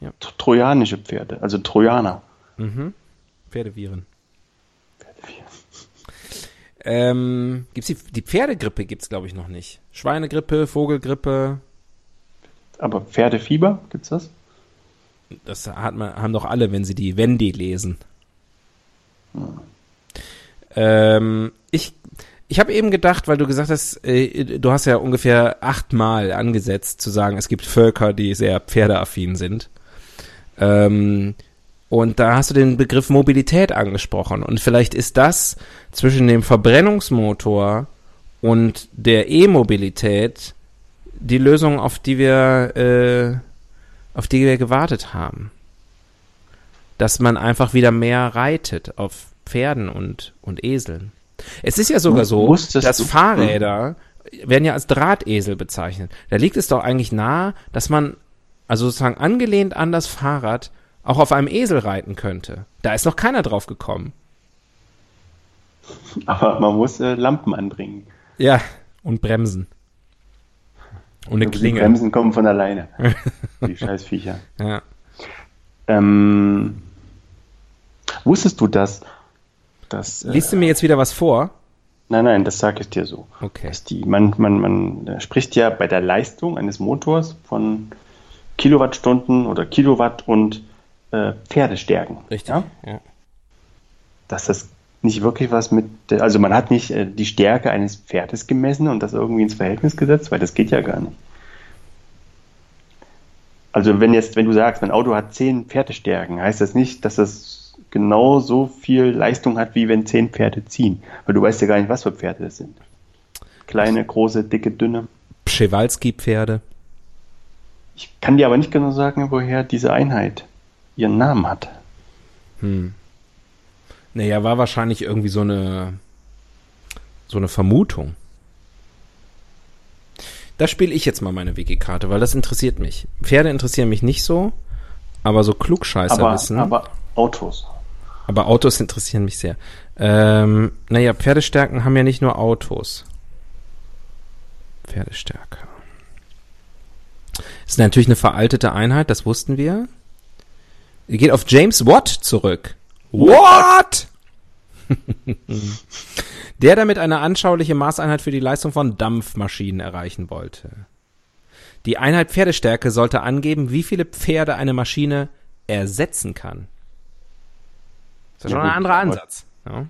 Ja. Tro- Trojanische Pferde, also Trojaner. Mhm. Pferdeviren. Ähm, gibt's die, die Pferdegrippe gibt's glaube ich noch nicht. Schweinegrippe, Vogelgrippe, Aber Pferdefieber, gibt's das? Das hat man, haben doch alle, wenn sie die Wendy lesen. Ähm, ich ich habe eben gedacht, weil du gesagt hast, äh, du hast ja ungefähr achtmal angesetzt zu sagen, es gibt Völker, die sehr pferdeaffin sind. Ähm, und da hast du den Begriff Mobilität angesprochen. Und vielleicht ist das zwischen dem Verbrennungsmotor und der E-Mobilität die Lösung, auf die wir, äh, auf die wir gewartet haben. Dass man einfach wieder mehr reitet auf Pferden und, und Eseln. Es ist ja sogar so, dass Fahrräder werden ja als Drahtesel bezeichnet. Da liegt es doch eigentlich nahe, dass man, also sozusagen angelehnt an das Fahrrad, auch auf einem Esel reiten könnte. Da ist noch keiner drauf gekommen. Aber man muss äh, Lampen anbringen. Ja, und bremsen. Und eine Also Die Klinge. Bremsen kommen von alleine. (laughs) die scheiß Viecher. Ja. Ähm, wusstest du, dass, dass äh, Liest du mir jetzt wieder was vor? nein, nein, das sage ich dir so. Okay. Die, man, man, man äh, spricht ja bei der Leistung eines Motors von Kilowattstunden oder Kilowatt und äh, Pferdestärken. Ja? Ja. Dass das nicht wirklich was mit, also man hat nicht äh, die Stärke eines Pferdes gemessen und das irgendwie ins Verhältnis gesetzt, weil das geht ja gar nicht. Also wenn jetzt, wenn du sagst, mein Auto hat 10 Pferdestärken, heißt das nicht, dass das genau so viel Leistung hat, wie wenn 10 Pferde ziehen. Weil du weißt ja gar nicht, was für Pferde das sind. Kleine, große, dicke, dünne. Przewalski-Pferde. Ich kann dir aber nicht genau sagen, woher diese Einheit ihren Namen hat. Hm. Naja, war wahrscheinlich irgendwie so eine, so eine Vermutung. Da spiele ich jetzt mal meine Wiki-Karte, weil das interessiert mich. Pferde interessieren mich nicht so, aber so Aber, Klugscheißerwissen. Aber, Autos. aber Autos interessieren mich sehr. Ähm, naja, Pferdestärken haben ja nicht nur Autos. Pferdestärke. Ist natürlich eine veraltete Einheit, das wussten wir. Geht auf James Watt zurück. What? (laughs) Der damit eine anschauliche Maßeinheit für die Leistung von Dampfmaschinen erreichen wollte. Die Einheit Pferdestärke sollte angeben, wie viele Pferde eine Maschine ersetzen kann. Das ist Ja, schon ein anderer Ansatz. Ja.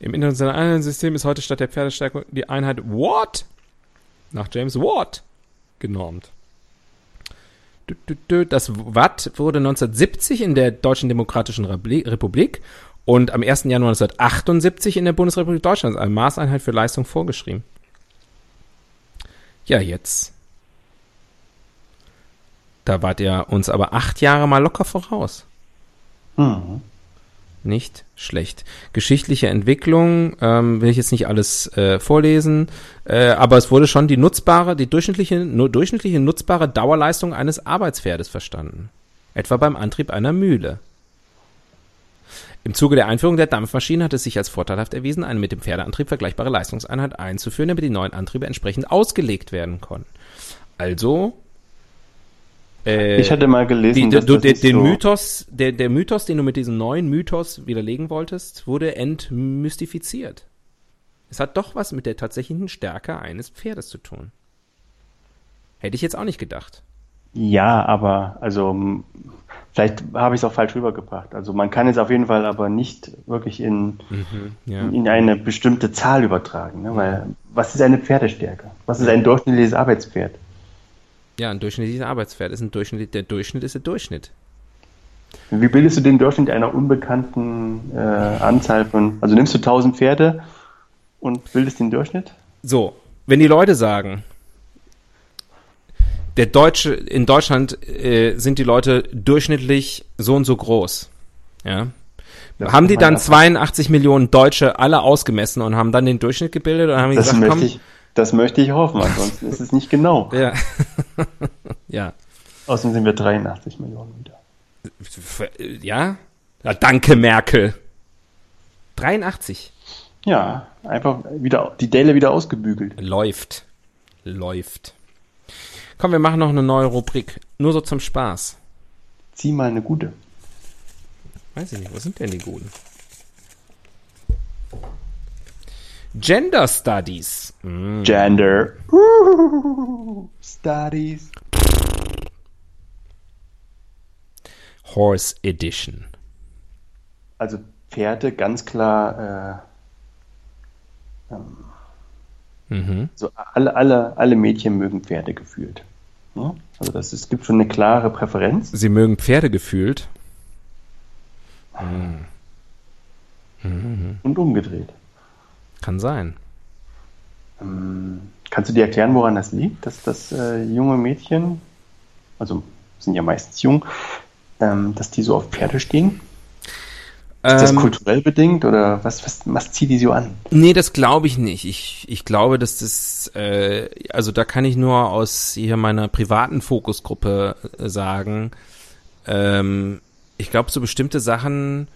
Im internationalen System ist heute statt der Pferdestärkung die Einheit Watt nach James Watt genormt. Das Watt wurde 1970 in der Deutschen Demokratischen Republik und am 1. Januar 1978 in der Bundesrepublik Deutschland als Maßeinheit für Leistung vorgeschrieben. Ja, jetzt. Da wart ihr uns aber acht Jahre mal locker voraus. Mhm nicht schlecht. Geschichtliche Entwicklung ähm, will ich jetzt nicht alles äh, vorlesen, äh, aber es wurde schon die nutzbare, die durchschnittliche, nur durchschnittliche nutzbare Dauerleistung eines Arbeitspferdes verstanden. Etwa beim Antrieb einer Mühle. Im Zuge der Einführung der Dampfmaschine hat es sich als vorteilhaft erwiesen, eine mit dem Pferdeantrieb vergleichbare Leistungseinheit einzuführen, damit die neuen Antriebe entsprechend ausgelegt werden konnten. Also äh, ich hatte mal gelesen, die, dass du, das den so Mythos, der, der Mythos, den du mit diesem neuen Mythos widerlegen wolltest, wurde entmystifiziert. Es hat doch was mit der tatsächlichen Stärke eines Pferdes zu tun. Hätte ich jetzt auch nicht gedacht. Ja, aber also vielleicht habe ich es auch falsch rübergebracht. Also man kann es auf jeden Fall aber nicht wirklich in, mhm, ja. in eine bestimmte Zahl übertragen. Ne? Weil was ist eine Pferdestärke? Was ist ein durchschnittliches Arbeitspferd? Ja, ein durchschnittliches Arbeitspferd ist ein Durchschnitt. Der Durchschnitt ist der Durchschnitt. Wie bildest du den Durchschnitt einer unbekannten äh, Anzahl von, also nimmst du 1000 Pferde und bildest den Durchschnitt? So, wenn die Leute sagen, der Deutsche, in Deutschland äh, sind die Leute durchschnittlich so und so groß, ja. Das haben die dann 82 Millionen Deutsche alle ausgemessen und haben dann den Durchschnitt gebildet und haben gesagt, komm, ich, das möchte ich hoffen, ansonsten ist es nicht genau. (laughs) Ja. (laughs) ja. Außerdem sind wir 83 Millionen wieder. Ja? ja? Danke, Merkel. 83. Ja, einfach wieder die Delle wieder ausgebügelt. Läuft. Läuft. Komm, wir machen noch eine neue Rubrik. Nur so zum Spaß. Zieh mal eine gute. Weiß ich nicht, wo sind denn die guten? Gender Studies. Mm. Gender Studies. Horse Edition. Also Pferde ganz klar. Äh, ähm, mhm. So alle, alle, alle Mädchen mögen Pferde gefühlt. Ja? Also das, es gibt schon eine klare Präferenz. Sie mögen Pferde gefühlt. Mhm. Und umgedreht. Kann sein. Ähm, kannst du dir erklären, woran das liegt, dass das äh, junge Mädchen, also sind ja meistens jung, ähm, dass die so auf Pferde stehen? Ist das ähm, kulturell bedingt oder was, was, was zieht die so an? Nee, das glaube ich nicht. Ich, ich glaube, dass das, äh, also da kann ich nur aus hier meiner privaten Fokusgruppe äh, sagen, ähm, ich glaube, so bestimmte Sachen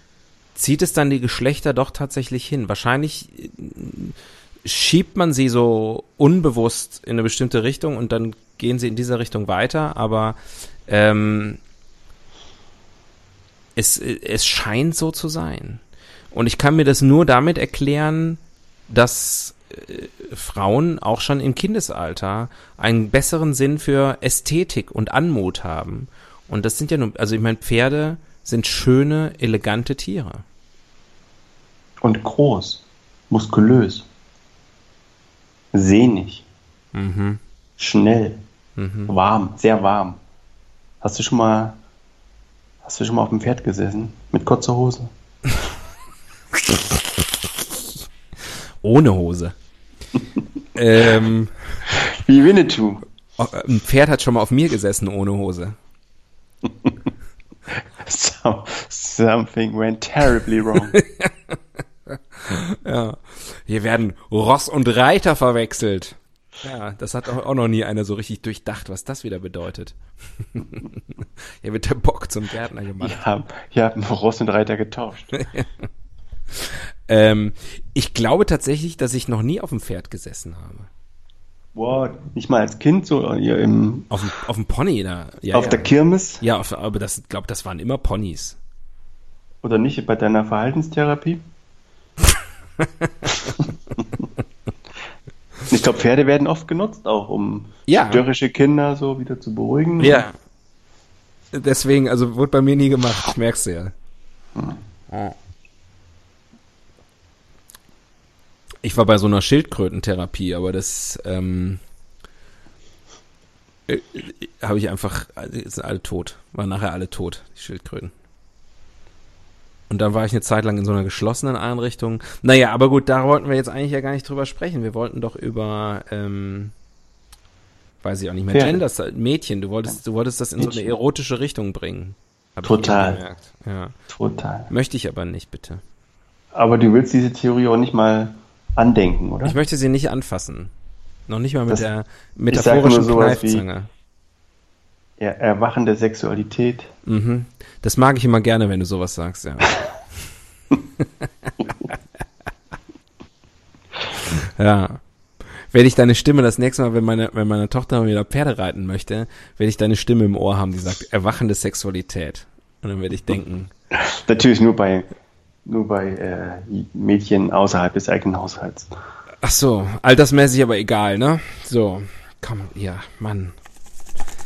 zieht es dann die Geschlechter doch tatsächlich hin. Wahrscheinlich äh, schiebt man sie so unbewusst in eine bestimmte Richtung und dann gehen sie in dieser Richtung weiter, aber ähm, es, es scheint so zu sein. Und ich kann mir das nur damit erklären, dass äh, Frauen auch schon im Kindesalter einen besseren Sinn für Ästhetik und Anmut haben. Und das sind ja nur, also ich meine, Pferde sind schöne, elegante Tiere. Und groß, muskulös, sehnig, mhm. schnell, mhm. warm, sehr warm. Hast du schon mal, hast du schon mal auf dem Pferd gesessen mit kurzer Hose? (laughs) Ohne Hose. (laughs) ähm, Wie Winnetou. Ein Pferd hat schon mal auf mir gesessen ohne Hose. (laughs) (laughs) so, something went terribly wrong. (laughs) ja. Hier werden Ross und Reiter verwechselt. Ja, das hat auch noch nie einer so richtig durchdacht, was das wieder bedeutet. (laughs) Hier wird der Bock zum Gärtner gemacht. Ja, hier haben Ross und Reiter getauscht. ähm, ich glaube tatsächlich, dass ich noch nie auf dem Pferd gesessen habe. Boah, nicht mal als Kind so hier im. Auf dem, auf dem Pony da. Ja, auf ja. der Kirmes? Ja, auf, aber das glaube das waren immer Ponys. Oder nicht bei deiner Verhaltenstherapie? (laughs) ich glaube, Pferde werden oft genutzt, auch um ja. störrische Kinder so wieder zu beruhigen. Ja. Deswegen, also wurde bei mir nie gemacht, merkst du ja. Hm. Ich war bei so einer Schildkrötentherapie, aber das ähm, äh, habe ich einfach, sind alle tot, waren nachher alle tot, die Schildkröten. Und dann war ich eine Zeit lang in so einer geschlossenen Einrichtung. Naja, aber gut, da wollten wir jetzt eigentlich ja gar nicht drüber sprechen. Wir wollten doch über, ähm, weiß ich auch nicht mehr, Pferde. Genders, Mädchen. Du wolltest, du wolltest das in so eine Mädchen. erotische Richtung bringen. Total. Ja. Total. Möchte ich aber nicht, bitte. Aber du willst diese Theorie auch nicht mal andenken, oder? Ich möchte sie nicht anfassen. Noch nicht mal mit Das- der metaphorischen sowas wie- Kneifzange. Ja, Erwachen der Sexualität. Mhm. Das mag ich immer gerne, wenn du sowas sagst, ja. (laughs) ja. Werde ich deine Stimme das nächste Mal, wenn meine, wenn meine Tochter wieder Pferde reiten möchte, werde ich deine Stimme im Ohr haben, die sagt, erwachende Sexualität. Und dann werde ich denken, Natürlich nur bei, nur bei äh, Mädchen außerhalb des eigenen Haushalts. ach so, altersmäßig aber egal, ne? So, komm, ja, Mann.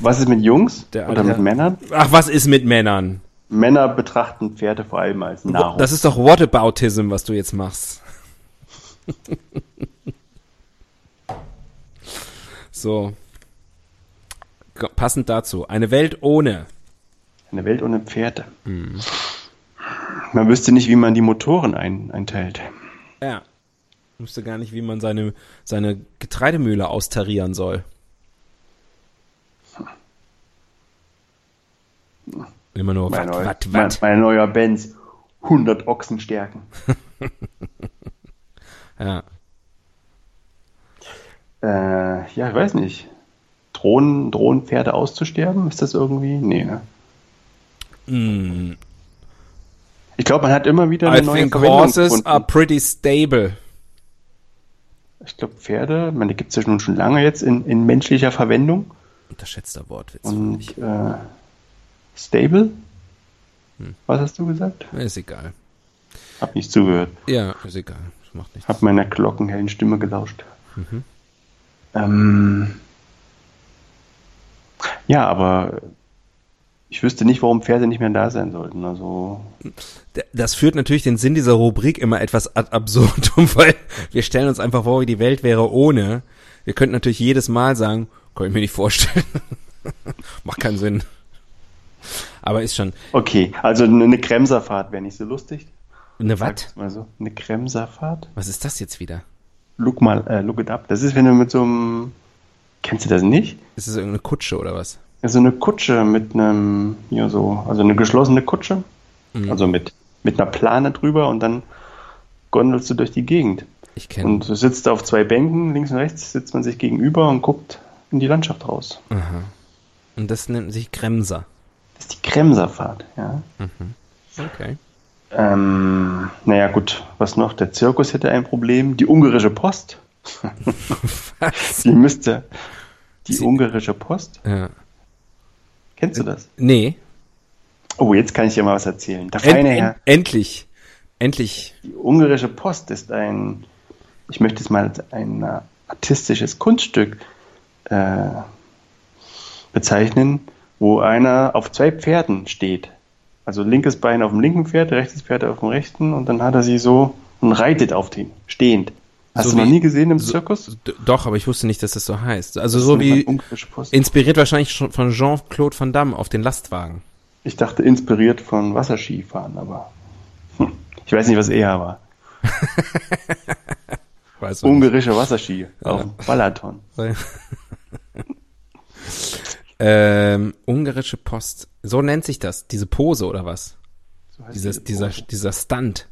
Was ist mit Jungs Der oder mit Männern? Ach, was ist mit Männern? Männer betrachten Pferde vor allem als Nahrung. Das ist doch Whataboutism, was du jetzt machst. (laughs) so. Passend dazu. Eine Welt ohne. Eine Welt ohne Pferde. Mhm. Man wüsste nicht, wie man die Motoren ein, einteilt. Ja. Ich wüsste gar nicht, wie man seine, seine Getreidemühle austarieren soll. Immer nur Mein, wat, neu, wat, mein, wat. mein neuer Benz. 100 Ochsenstärken. (laughs) Ja. Äh, ja, ich weiß nicht. Drohen, drohen Pferde auszusterben? Ist das irgendwie? Nee, ne? Mm, Ich glaube, man hat immer wieder I eine neue think Verwendung horses gefunden. are pretty stable. Ich glaube, Pferde, meine, die gibt es ja nun schon lange jetzt in, in menschlicher Verwendung. Unterschätzter Wortwitz. Und äh, stable? Hm. Was hast du gesagt? Ist egal. Hab nicht zugehört. Ja, ist egal. Das macht nichts. Hab meiner glockenhellen Stimme gelauscht. Mhm. Ähm, ja, aber ich wüsste nicht, warum Pferde nicht mehr da sein sollten. Also, Das führt natürlich den Sinn dieser Rubrik immer etwas ad absurdum, (laughs) weil wir stellen uns einfach vor, wie die Welt wäre ohne. Wir könnten natürlich jedes Mal sagen, kann ich mir nicht vorstellen. (laughs) Macht keinen Sinn. Aber ist schon okay, also eine eine Kremserfahrt wäre nicht so lustig. eine was? Mal so. Eine Kremserfahrt? Was ist das jetzt wieder? Look mal, äh, look it up. Das ist, wenn du mit so einem, kennst du das nicht? Ist das irgendeine Kutsche oder was? Also eine Kutsche mit einem, ja so, also eine geschlossene Kutsche, Mhm. also mit, mit einer Plane drüber und dann gondelst du durch die Gegend. Ich kenne. Und du sitzt auf zwei Bänken, links und rechts sitzt man sich gegenüber und guckt in die Landschaft raus. Und das nennt sich Kremser. Das ist die Kremserfahrt, ja. Okay. Ähm, naja, gut, was noch? Der Zirkus hätte ein Problem. Die ungarische Post. Was? (laughs) Die müsste. Die Sie- ungarische Post. Ja. Kennst du das? Nee. Oh, jetzt kann ich dir mal was erzählen. Der feine Herr. endlich. Endlich. Die ungarische Post ist ein, ich möchte es mal als ein äh, artistisches Kunststück äh, bezeichnen, wo einer auf zwei Pferden steht. Also linkes Bein auf dem linken Pferd, rechtes Pferd auf dem rechten und dann hat er sie so und reitet auf den, stehend. Hast So du noch nie gesehen im so- Zirkus? Doch, aber ich wusste nicht, dass das so heißt. Also Das so wie inspiriert wahrscheinlich schon von Jean-Claude Van Damme auf den Lastwagen. Ich dachte inspiriert von Wasserskifahren, aber hm, ich weiß nicht, was eher war. (laughs) Weiß Ungarische Wasserski auf dem Balaton. (laughs) ähm, ungarische Post. So nennt sich das. Diese Pose oder was? So heißt Dieses, diese dieser, dieser Stunt.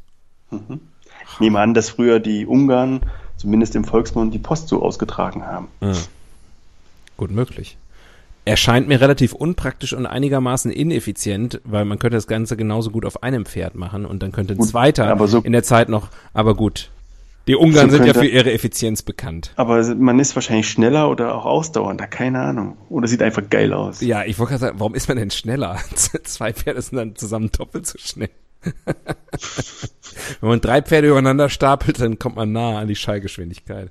Ich nehme an, dass früher die Ungarn, zumindest im Volksmund, die Post so ausgetragen haben. Ah. Gut möglich. Erscheint mir relativ unpraktisch und einigermaßen ineffizient, weil man könnte das Ganze genauso gut auf einem Pferd machen und dann könnte ein Gut, zweiter so- in der Zeit noch, aber gut. Die Ungarn So sind ja könnte- für ihre Effizienz bekannt. Aber man ist wahrscheinlich schneller oder auch ausdauernder, keine Ahnung. Oder sieht einfach geil aus. Ja, ich wollte gerade sagen, warum ist man denn schneller? (laughs) Zwei Pferde sind dann zusammen doppelt so schnell. Wenn man drei Pferde übereinander stapelt, dann kommt man nah an die Schallgeschwindigkeit.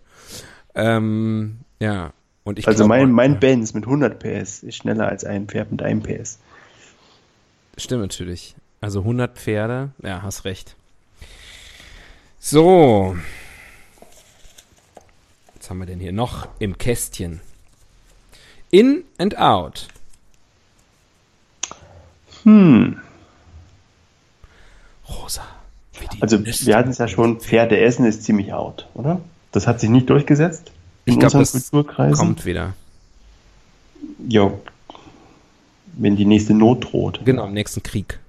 Ähm, ja. Und ich also glaub mein, mein Benz mit 100 PS ist schneller als ein Pferd mit einem PS. Stimmt natürlich. Also 100 Pferde, ja, hast recht. So. Was haben wir denn hier noch im Kästchen? In and out. Hm. Rosa. wie die Also Nüsse. wir hatten es ja schon, Pferde essen ist ziemlich out, oder? Das hat sich nicht durchgesetzt in Ich glaube, unseren das Kulturkreisen. kommt wieder. Ja, wenn die nächste Not droht. Genau, im nächsten Krieg.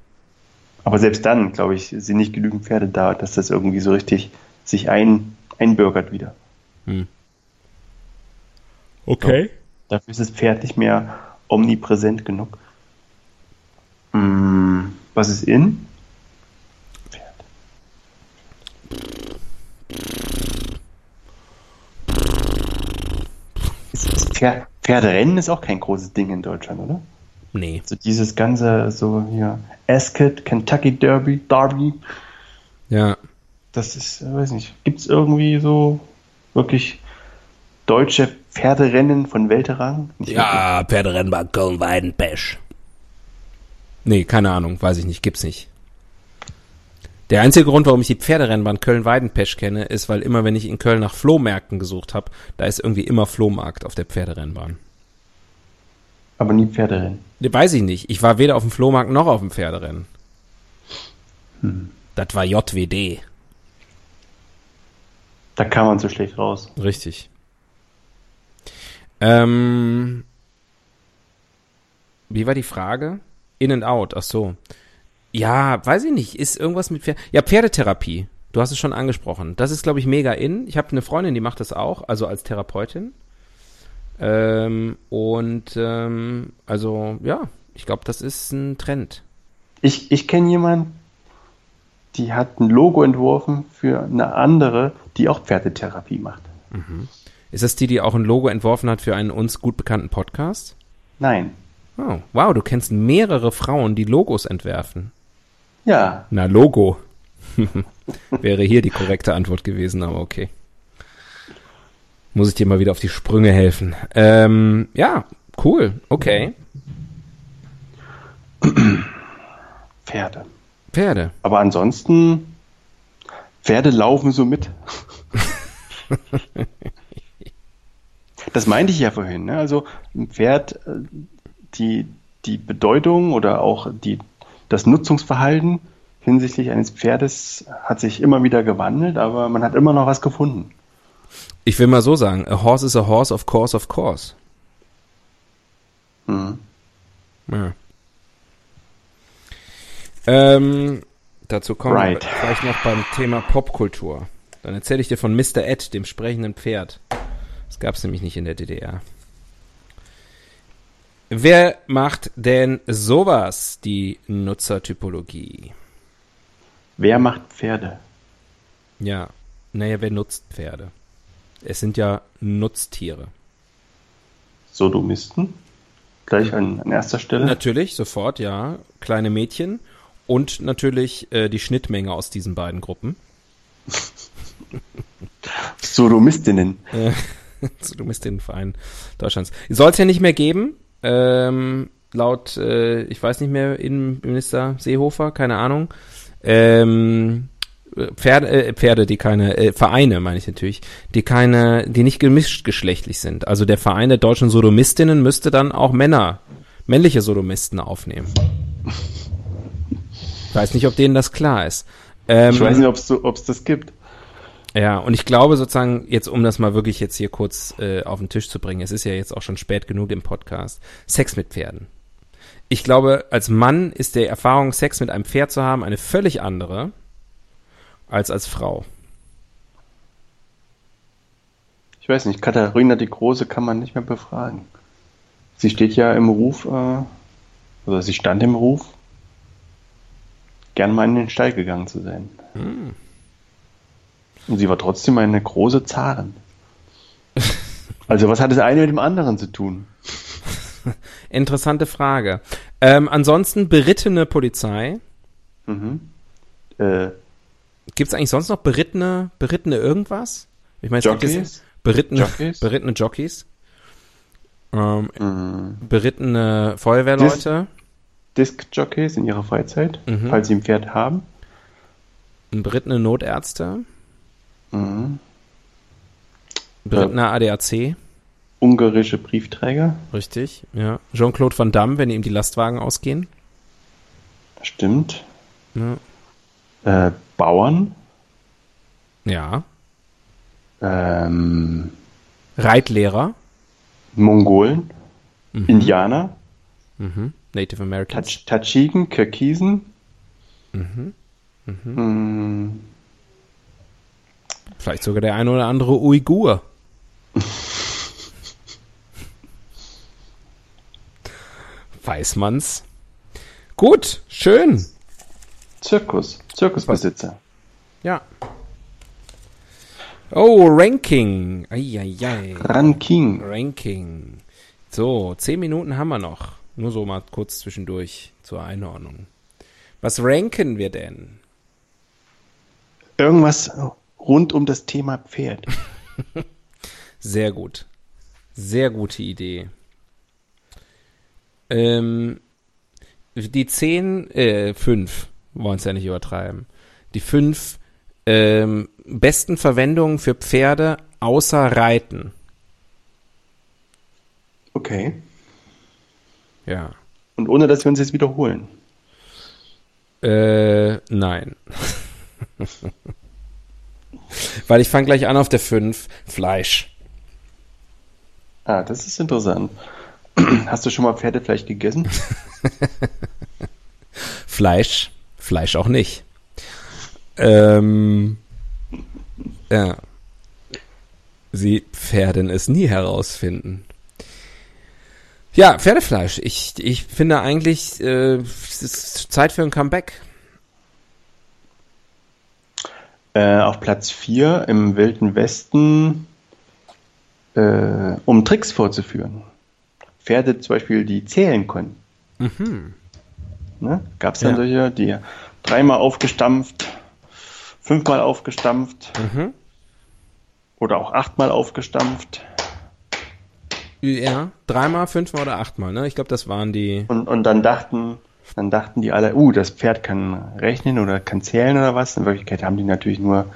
Aber selbst dann, glaube ich, sind nicht genügend Pferde da, dass das irgendwie so richtig sich ein, einbürgert wieder. Okay. Dafür ist das Pferd nicht mehr omnipräsent genug. Hm, was ist in? Pferderennen ist auch kein großes Ding in Deutschland, oder? Nee. So dieses ganze, so hier, Ascot, Kentucky Derby, Derby, Ja. das ist, äh, weiß nicht, gibt es irgendwie so wirklich deutsche Pferderennen von Welterang? Nicht Ja, Pferderennbahn Köln-Weidenpesch. Nee, keine Ahnung, weiß ich nicht, gibt's nicht. Der einzige Grund, warum ich die Pferderennbahn Köln-Weidenpesch kenne, ist, weil immer, wenn ich in Köln nach Flohmärkten gesucht habe, da ist irgendwie immer Flohmarkt auf der Pferderennbahn. Aber nie Pferderennen. Weiß ich nicht. Ich war weder auf dem Flohmarkt noch auf dem Pferderennen. Das war JWD. Da kam man so schlecht raus. Richtig. Ähm, wie war die Frage? In and out, ach so. Ja, weiß ich nicht. Ist irgendwas mit Pferd? Ja, Pferdetherapie. Du hast es schon angesprochen. Das ist, glaube ich, mega in. Ich habe eine Freundin, die macht das auch, also als Therapeutin. Ähm, und ähm, also ja, ich glaube, das ist ein Trend. Ich, ich kenne jemanden, die hat ein Logo entworfen für eine andere, die auch Pferdetherapie macht. Ist das die, die auch ein Logo entworfen hat für einen uns gut bekannten Podcast? Nein. Oh, wow, du kennst mehrere Frauen, die Logos entwerfen. Ja, Na, Logo. (laughs) Wäre hier die korrekte Antwort gewesen, aber okay. Muss ich dir mal wieder auf die Sprünge helfen. Ähm, ja, cool, okay. Pferde. Pferde. Aber ansonsten, Pferde laufen so mit. (laughs) das meinte ich ja vorhin. Ne? Also ein Pferd, äh, die, die Bedeutung oder auch die, das Nutzungsverhalten hinsichtlich eines Pferdes hat sich immer wieder gewandelt, aber man hat immer noch was gefunden. Ich will mal so sagen, a horse is a horse, of course, of course. Mhm. Ja. Ähm, dazu kommen wir Right. vielleicht noch beim Thema Popkultur. Dann erzähle ich dir von Mr. Ed, dem sprechenden Pferd. Das gab es nämlich nicht in der DDR. Wer macht denn sowas, die Nutzertypologie? Wer macht Pferde? Ja, naja, wer nutzt Pferde? Es sind ja Nutztiere. Sodomisten? Gleich an, an erster Stelle. Natürlich, sofort, ja. Kleine Mädchen und natürlich äh, die Schnittmenge aus diesen beiden Gruppen. Sodomistinnen. (laughs) Äh, (laughs) du bist den Verein Deutschlands. Soll es ja nicht mehr geben. Ähm, laut, äh, ich weiß nicht mehr, Innenminister Seehofer, keine Ahnung. Ähm, Pferde, äh, Pferde, die keine, äh, Vereine meine ich natürlich, die keine, die nicht gemischt geschlechtlich sind. Also der Verein der deutschen Sodomistinnen müsste dann auch Männer, männliche Sodomisten aufnehmen. Ich weiß nicht, ob denen das klar ist. Ähm, Ich weiß nicht, ob es das gibt. Ja, und ich glaube sozusagen, jetzt um das mal wirklich jetzt hier kurz äh, auf den Tisch zu bringen, es ist ja jetzt auch schon spät genug im Podcast, Sex mit Pferden. Ich glaube, als Mann ist die Erfahrung, Sex mit einem Pferd zu haben, eine völlig andere als als Frau. Ich weiß nicht, Katharina die Große kann man nicht mehr befragen. Sie steht ja im Ruf, äh, oder sie stand im Ruf, gern mal in den Stall gegangen zu sein. Und sie war trotzdem eine große Zarin. Also was hat das eine mit dem anderen zu tun? (laughs) Interessante Frage. Ähm, ansonsten berittene Polizei. Mhm. Äh, Gibt es eigentlich sonst noch berittene, berittene irgendwas? Ich meine, Jockeys? berittene, Jockeys? berittene Jockeys. Ähm, Mhm. berittene Feuerwehrleute. Disc-Jockeys in ihrer Freizeit, Mhm. falls sie ein Pferd haben. berittene Notärzte. Mhm. Brittner ADAC. Ungarische Briefträger. Richtig, ja. Jean-Claude Van Damme, wenn ihm die Lastwagen ausgehen. Stimmt. Ja. Äh, Bauern. ja. Ähm, Reitlehrer. Mongolen. Indianer. Mhm. Native Americans. Tatsch- Tadschiken. Kirgisen. Mm, Vielleicht sogar der eine oder andere Uigur. Weiß man's. Gut, schön. Zirkus. Zirkusbesitzer. Ja. Oh, Ranking. Eieiei. Ranking. Ranking. So, zehn Minuten haben wir noch. Nur so mal kurz zwischendurch zur Einordnung. Was ranken wir denn? Irgendwas rund um das Thema Pferd. (laughs) Sehr gut. Sehr gute Idee. Ähm, die zehn, äh, fünf, wollen es ja nicht übertreiben. Die fünf ähm, besten Verwendungen für Pferde außer Reiten. Okay. Ja. Und ohne, dass wir uns jetzt wiederholen. Äh, nein. (laughs) Weil ich fange gleich an auf der fünf Fleisch. Ah, das ist interessant. (clears throat) Hast du schon mal Pferdefleisch gegessen? (laughs) Fleisch, Fleisch auch nicht. Ähm, ja. Sie werden es nie herausfinden. Ja, Pferdefleisch. Ich, ich finde eigentlich, äh, es ist Zeit für ein Comeback. Äh, auf Platz 4 im Wilden Westen, äh, um Tricks vorzuführen. Pferde zum Beispiel, die zählen konnten. Ne? Gab es dann Ja. solche, die dreimal aufgestampft, fünfmal aufgestampft oder auch achtmal aufgestampft. Ja, dreimal, fünfmal oder achtmal, ne? Ich glaube, das waren die. Und, und dann dachten, dann dachten die alle, uh, das Pferd kann rechnen oder kann zählen oder was. In Wirklichkeit haben die natürlich nur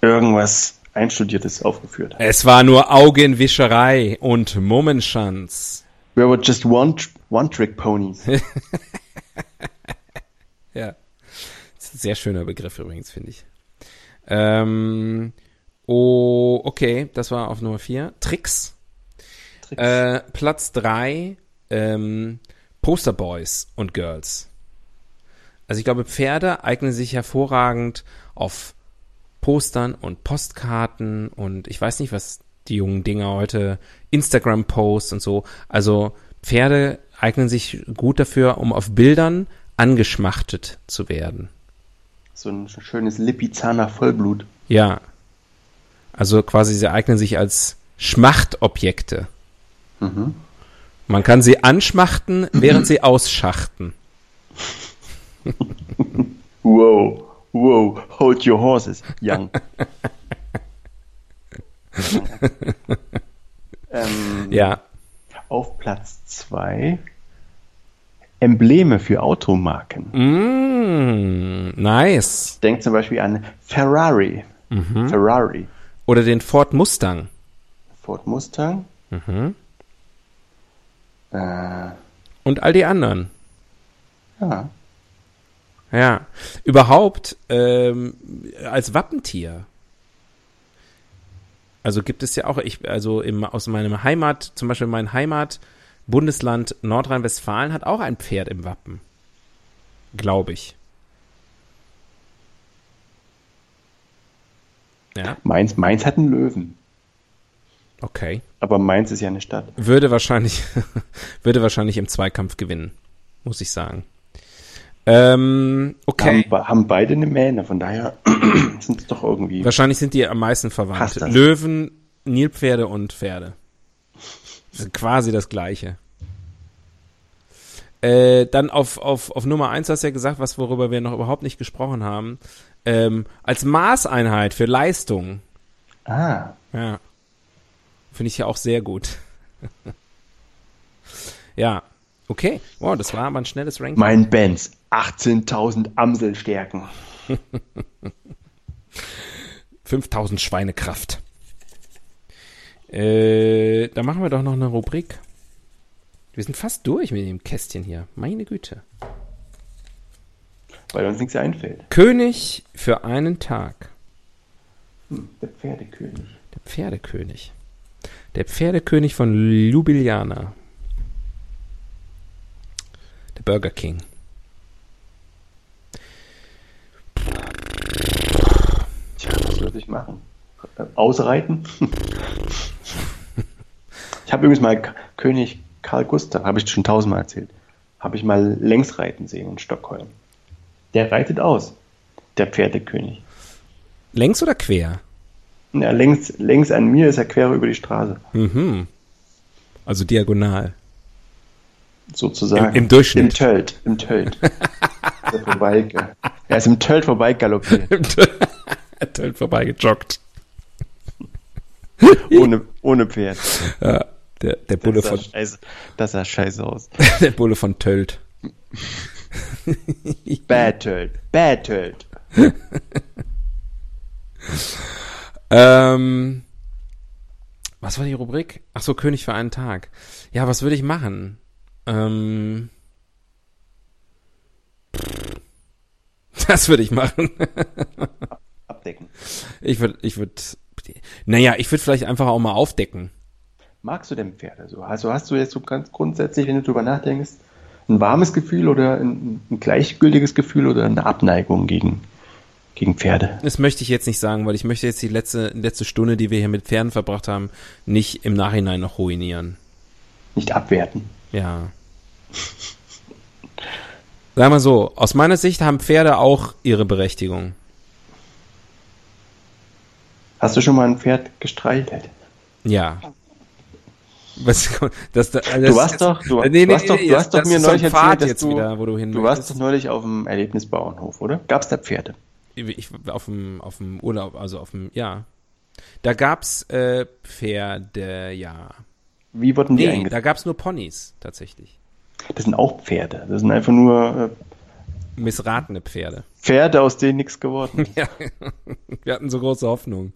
irgendwas Einstudiertes aufgeführt. Es war nur Augenwischerei und Mummenschanz. We were just one, one trick ponies. (laughs) Ja. Das ist ein sehr schöner Begriff übrigens, finde ich. Ähm, oh, okay, das war auf Nummer 4. Tricks. Tricks. Äh, Platz 3, ähm, Posterboys und Girls. Also ich glaube, Pferde eignen sich hervorragend auf Postern und Postkarten und ich weiß nicht, was die jungen Dinger heute, Instagram-Posts und so. Also Pferde eignen sich gut dafür, um auf Bildern angeschmachtet zu werden. So ein schönes Lipizzaner Vollblut. Ja. Also quasi sie eignen sich als Schmachtobjekte. Man kann sie anschmachten, während sie ausschachten. Wow, wow, hold your horses, young. (laughs) ähm, Ja. Auf Platz 2 Embleme für Automarken. Mm, nice. Denk zum Beispiel an Ferrari. Ferrari. Oder den Ford Mustang. Ford Mustang. Äh, Und all die anderen. ja. Ja. Überhaupt ähm, als Wappentier. Also gibt es ja auch, ich, also im, aus meinem Heimat, zum Beispiel mein Heimatbundesland Nordrhein-Westfalen hat auch ein Pferd im Wappen. Glaube ich. Ja, Mainz, Mainz hat einen Löwen. Okay. Aber Mainz ist ja eine Stadt. Würde wahrscheinlich, (laughs) würde wahrscheinlich im Zweikampf gewinnen, muss ich sagen. Ähm, okay. Haben, haben beide eine Mähne, von daher (clears throat) sind es doch irgendwie. Wahrscheinlich sind die am meisten verwandt. Löwen, Nilpferde und Pferde. Das ist quasi das Gleiche. Äh, dann auf, auf, auf Nummer eins hast du ja gesagt, was worüber wir noch überhaupt nicht gesprochen haben. Ähm, als Maßeinheit für Leistung. Ah, Ja. Finde ich ja auch sehr gut. ja. Okay. Wow, das war aber ein schnelles Ranking. mein Benz, 18.000 Amselstärken. (laughs) 5000 Schweinekraft. Äh, da machen wir doch noch eine Rubrik. Wir sind fast durch mit dem Kästchen hier. Meine Güte. Weil uns nichts einfällt. König für einen Tag. Hm, der Pferdekönig. Der Pferdekönig. Der Pferdekönig von Ljubljana. Der Burger King. Tja, was würde ich machen? Ausreiten? (laughs) ich habe übrigens mal König Karl Gustav, habe ich schon tausendmal erzählt, habe ich mal längs reiten sehen in Stockholm. Der reitet aus, der Pferdekönig. Längs oder quer? Ja, längs, längs an mir ist er quer über die Straße. Mhm. Also diagonal. Sozusagen. Im, im Durchschnitt. Im Tölt. Im Tölt. (laughs) vorbei, er ist im Tölt vorbei galoppiert. Im (laughs) Tölt vorbei gejoggt. ohne, ohne Pferd. Ja, der, der Bulle das von. Scheiße, das sah scheiße aus. (laughs) der Bulle von Tölt. Bad Tölt. Bad Tölt. Ähm, was war die Rubrik? Ach so, König für einen Tag. Ja, was würde ich machen? Ähm, (laughs) das würde ich machen. Abdecken. Ich würde, ich würde, naja, ich würde vielleicht einfach auch mal aufdecken. Magst du denn Pferde so? Also hast du jetzt so ganz grundsätzlich, wenn du drüber nachdenkst, ein warmes Gefühl oder ein, ein gleichgültiges Gefühl oder eine Abneigung gegen, gegen Pferde? Das möchte ich jetzt nicht sagen, weil ich möchte jetzt die letzte, letzte Stunde, die wir hier mit Pferden verbracht haben, nicht im Nachhinein noch ruinieren. Nicht abwerten. Ja. Sag mal so, aus meiner Sicht haben Pferde auch ihre Berechtigung. Hast du schon mal ein Pferd gestreichelt? Ja. Was, das, das, du warst doch, du, nee, nee, warst doch, du hast doch mir neulich erzählt, dass du, wieder, wo du, du warst doch neulich auf dem Erlebnisbauernhof, oder? Gab's da Pferde? Ich, auf dem, auf dem Urlaub, also auf dem, ja. Da gab's äh, Pferde, ja. Wie wurden die nee, eingesetzt? da gab's nur Ponys, tatsächlich. Das sind auch Pferde. Das sind einfach nur äh, missratene Pferde. Pferde, aus denen nichts geworden ist. (laughs) ja, wir hatten so große Hoffnung.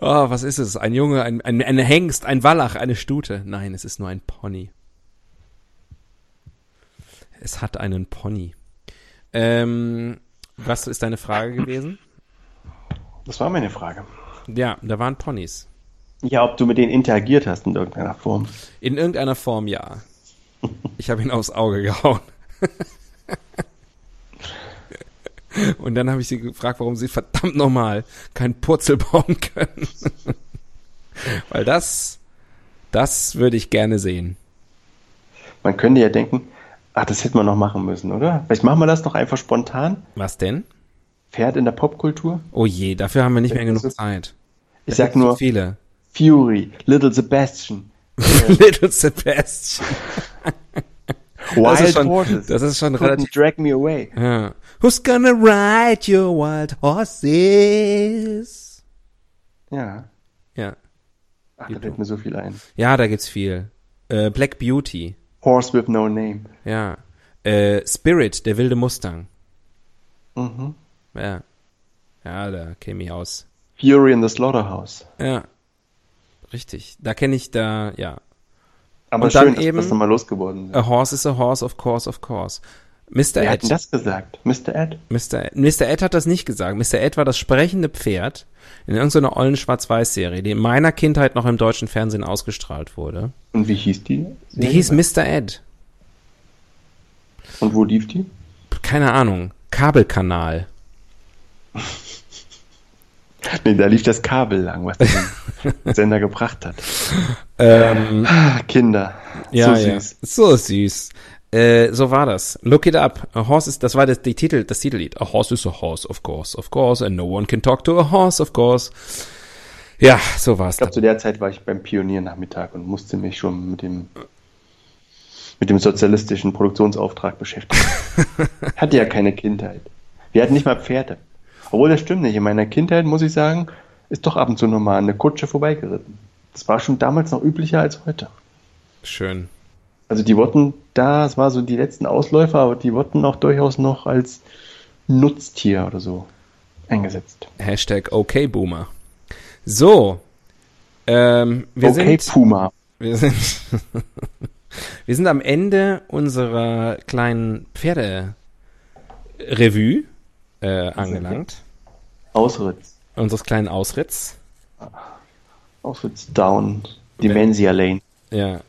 Oh, was ist es? Ein Junge, ein, ein, ein Hengst, ein Wallach, eine Stute. Nein, es ist nur ein Pony. Es hat einen Pony. Ähm, was ist deine Frage gewesen? Das war meine Frage. Ja, da waren Ponys. Ja, ob du mit denen interagiert hast in irgendeiner Form. In irgendeiner Form, ja. Ich habe ihn aufs Auge gehauen. Und dann habe ich sie gefragt, warum sie verdammt nochmal keinen Purzel bauen können. Weil das, das würde ich gerne sehen. Man könnte ja denken, ach, das hätte man noch machen müssen, oder? Vielleicht machen wir das doch einfach spontan. Was denn? Pferd in der Popkultur? Oh je, dafür haben wir nicht mehr genug Zeit. Ich sag nur viele. Fury, Little Sebastian. (laughs) Little Sebastian. (laughs) Wild das ist schon, Horses. Das ist schon Couldn't relativ. drag me away. Ja. Who's gonna ride your wild horses? Ja. Ja. Ach, da fällt mir so viel ein. Ja, da gibt's viel. Äh, Black Beauty. Horse with no name. Ja. Äh, Spirit, der wilde Mustang. Mhm. Ja. Ja, da käme ich aus. Fury in the Slaughterhouse. Ja. Richtig. Da kenne ich da, ja. Aber Und schön, dann dass eben- wir das nochmal losgeworden sind. A horse is a horse, of course, of course. Mr. Wer hat denn Ed. das gesagt? Mr. Ed? Mr. Mr. Ed hat das nicht gesagt. Mr. Ed war das sprechende Pferd in irgendeiner ollen Schwarz-Weiß-Serie, die in meiner Kindheit noch im deutschen Fernsehen ausgestrahlt wurde. Und wie hieß die? Die hieß Mr. Ed. Und wo lief die? Keine Ahnung. Kabelkanal. (laughs) Nee, da lief das Kabel lang, was der (laughs) Sender gebracht hat. Ähm, Ah, Kinder. ja, so ja. süß. So süß. Äh, so war das. Look it up. A horse is, das war das, die Titel, das Titellied. A horse is a horse, of course, of course, and no one can talk to a horse, of course. Ja, so war's. Ich glaube, zu der Zeit war ich beim Pioniernachmittag und musste mich schon mit dem mit dem sozialistischen Produktionsauftrag beschäftigen. (laughs) Hatte ja keine Kindheit. Wir hatten nicht mal Pferde. Obwohl, das stimmt nicht. In meiner Kindheit, muss ich sagen, ist doch ab und zu normal eine Kutsche vorbeigeritten. Das war schon damals noch üblicher als heute. Schön. Also die wurden da, es war so die letzten Ausläufer, aber die wurden auch durchaus noch als Nutztier oder so eingesetzt. Hashtag OKBoomer. So. Ähm, wir okay, sind, Puma. Wir sind, (laughs) wir sind am Ende unserer kleinen Pferderevue äh, angelangt. Ausritz. Unseres kleinen Ausritts. Ausritz down. Dementia Lane. Ja.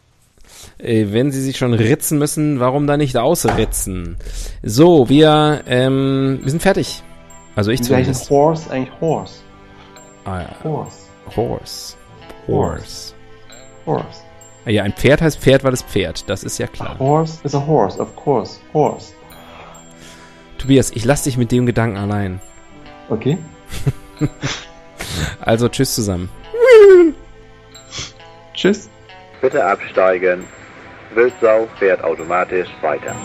Äh, wenn sie sich schon ritzen müssen, warum dann nicht ausritzen? So, wir, ähm, wir sind fertig. Also ich Wie heißt zumindest. Horse? Eigentlich Horse. Ah, ja. Horse. Horse. Horse. Horse. Ja, ein Pferd heißt Pferd, weil es Pferd. Das ist ja klar. Horse is a horse, of course. Horse. Tobias, ich lass dich mit dem Gedanken allein. Okay. (laughs) Also tschüss zusammen. (laughs) Tschüss. Bitte absteigen. Wildsau fährt automatisch weiter.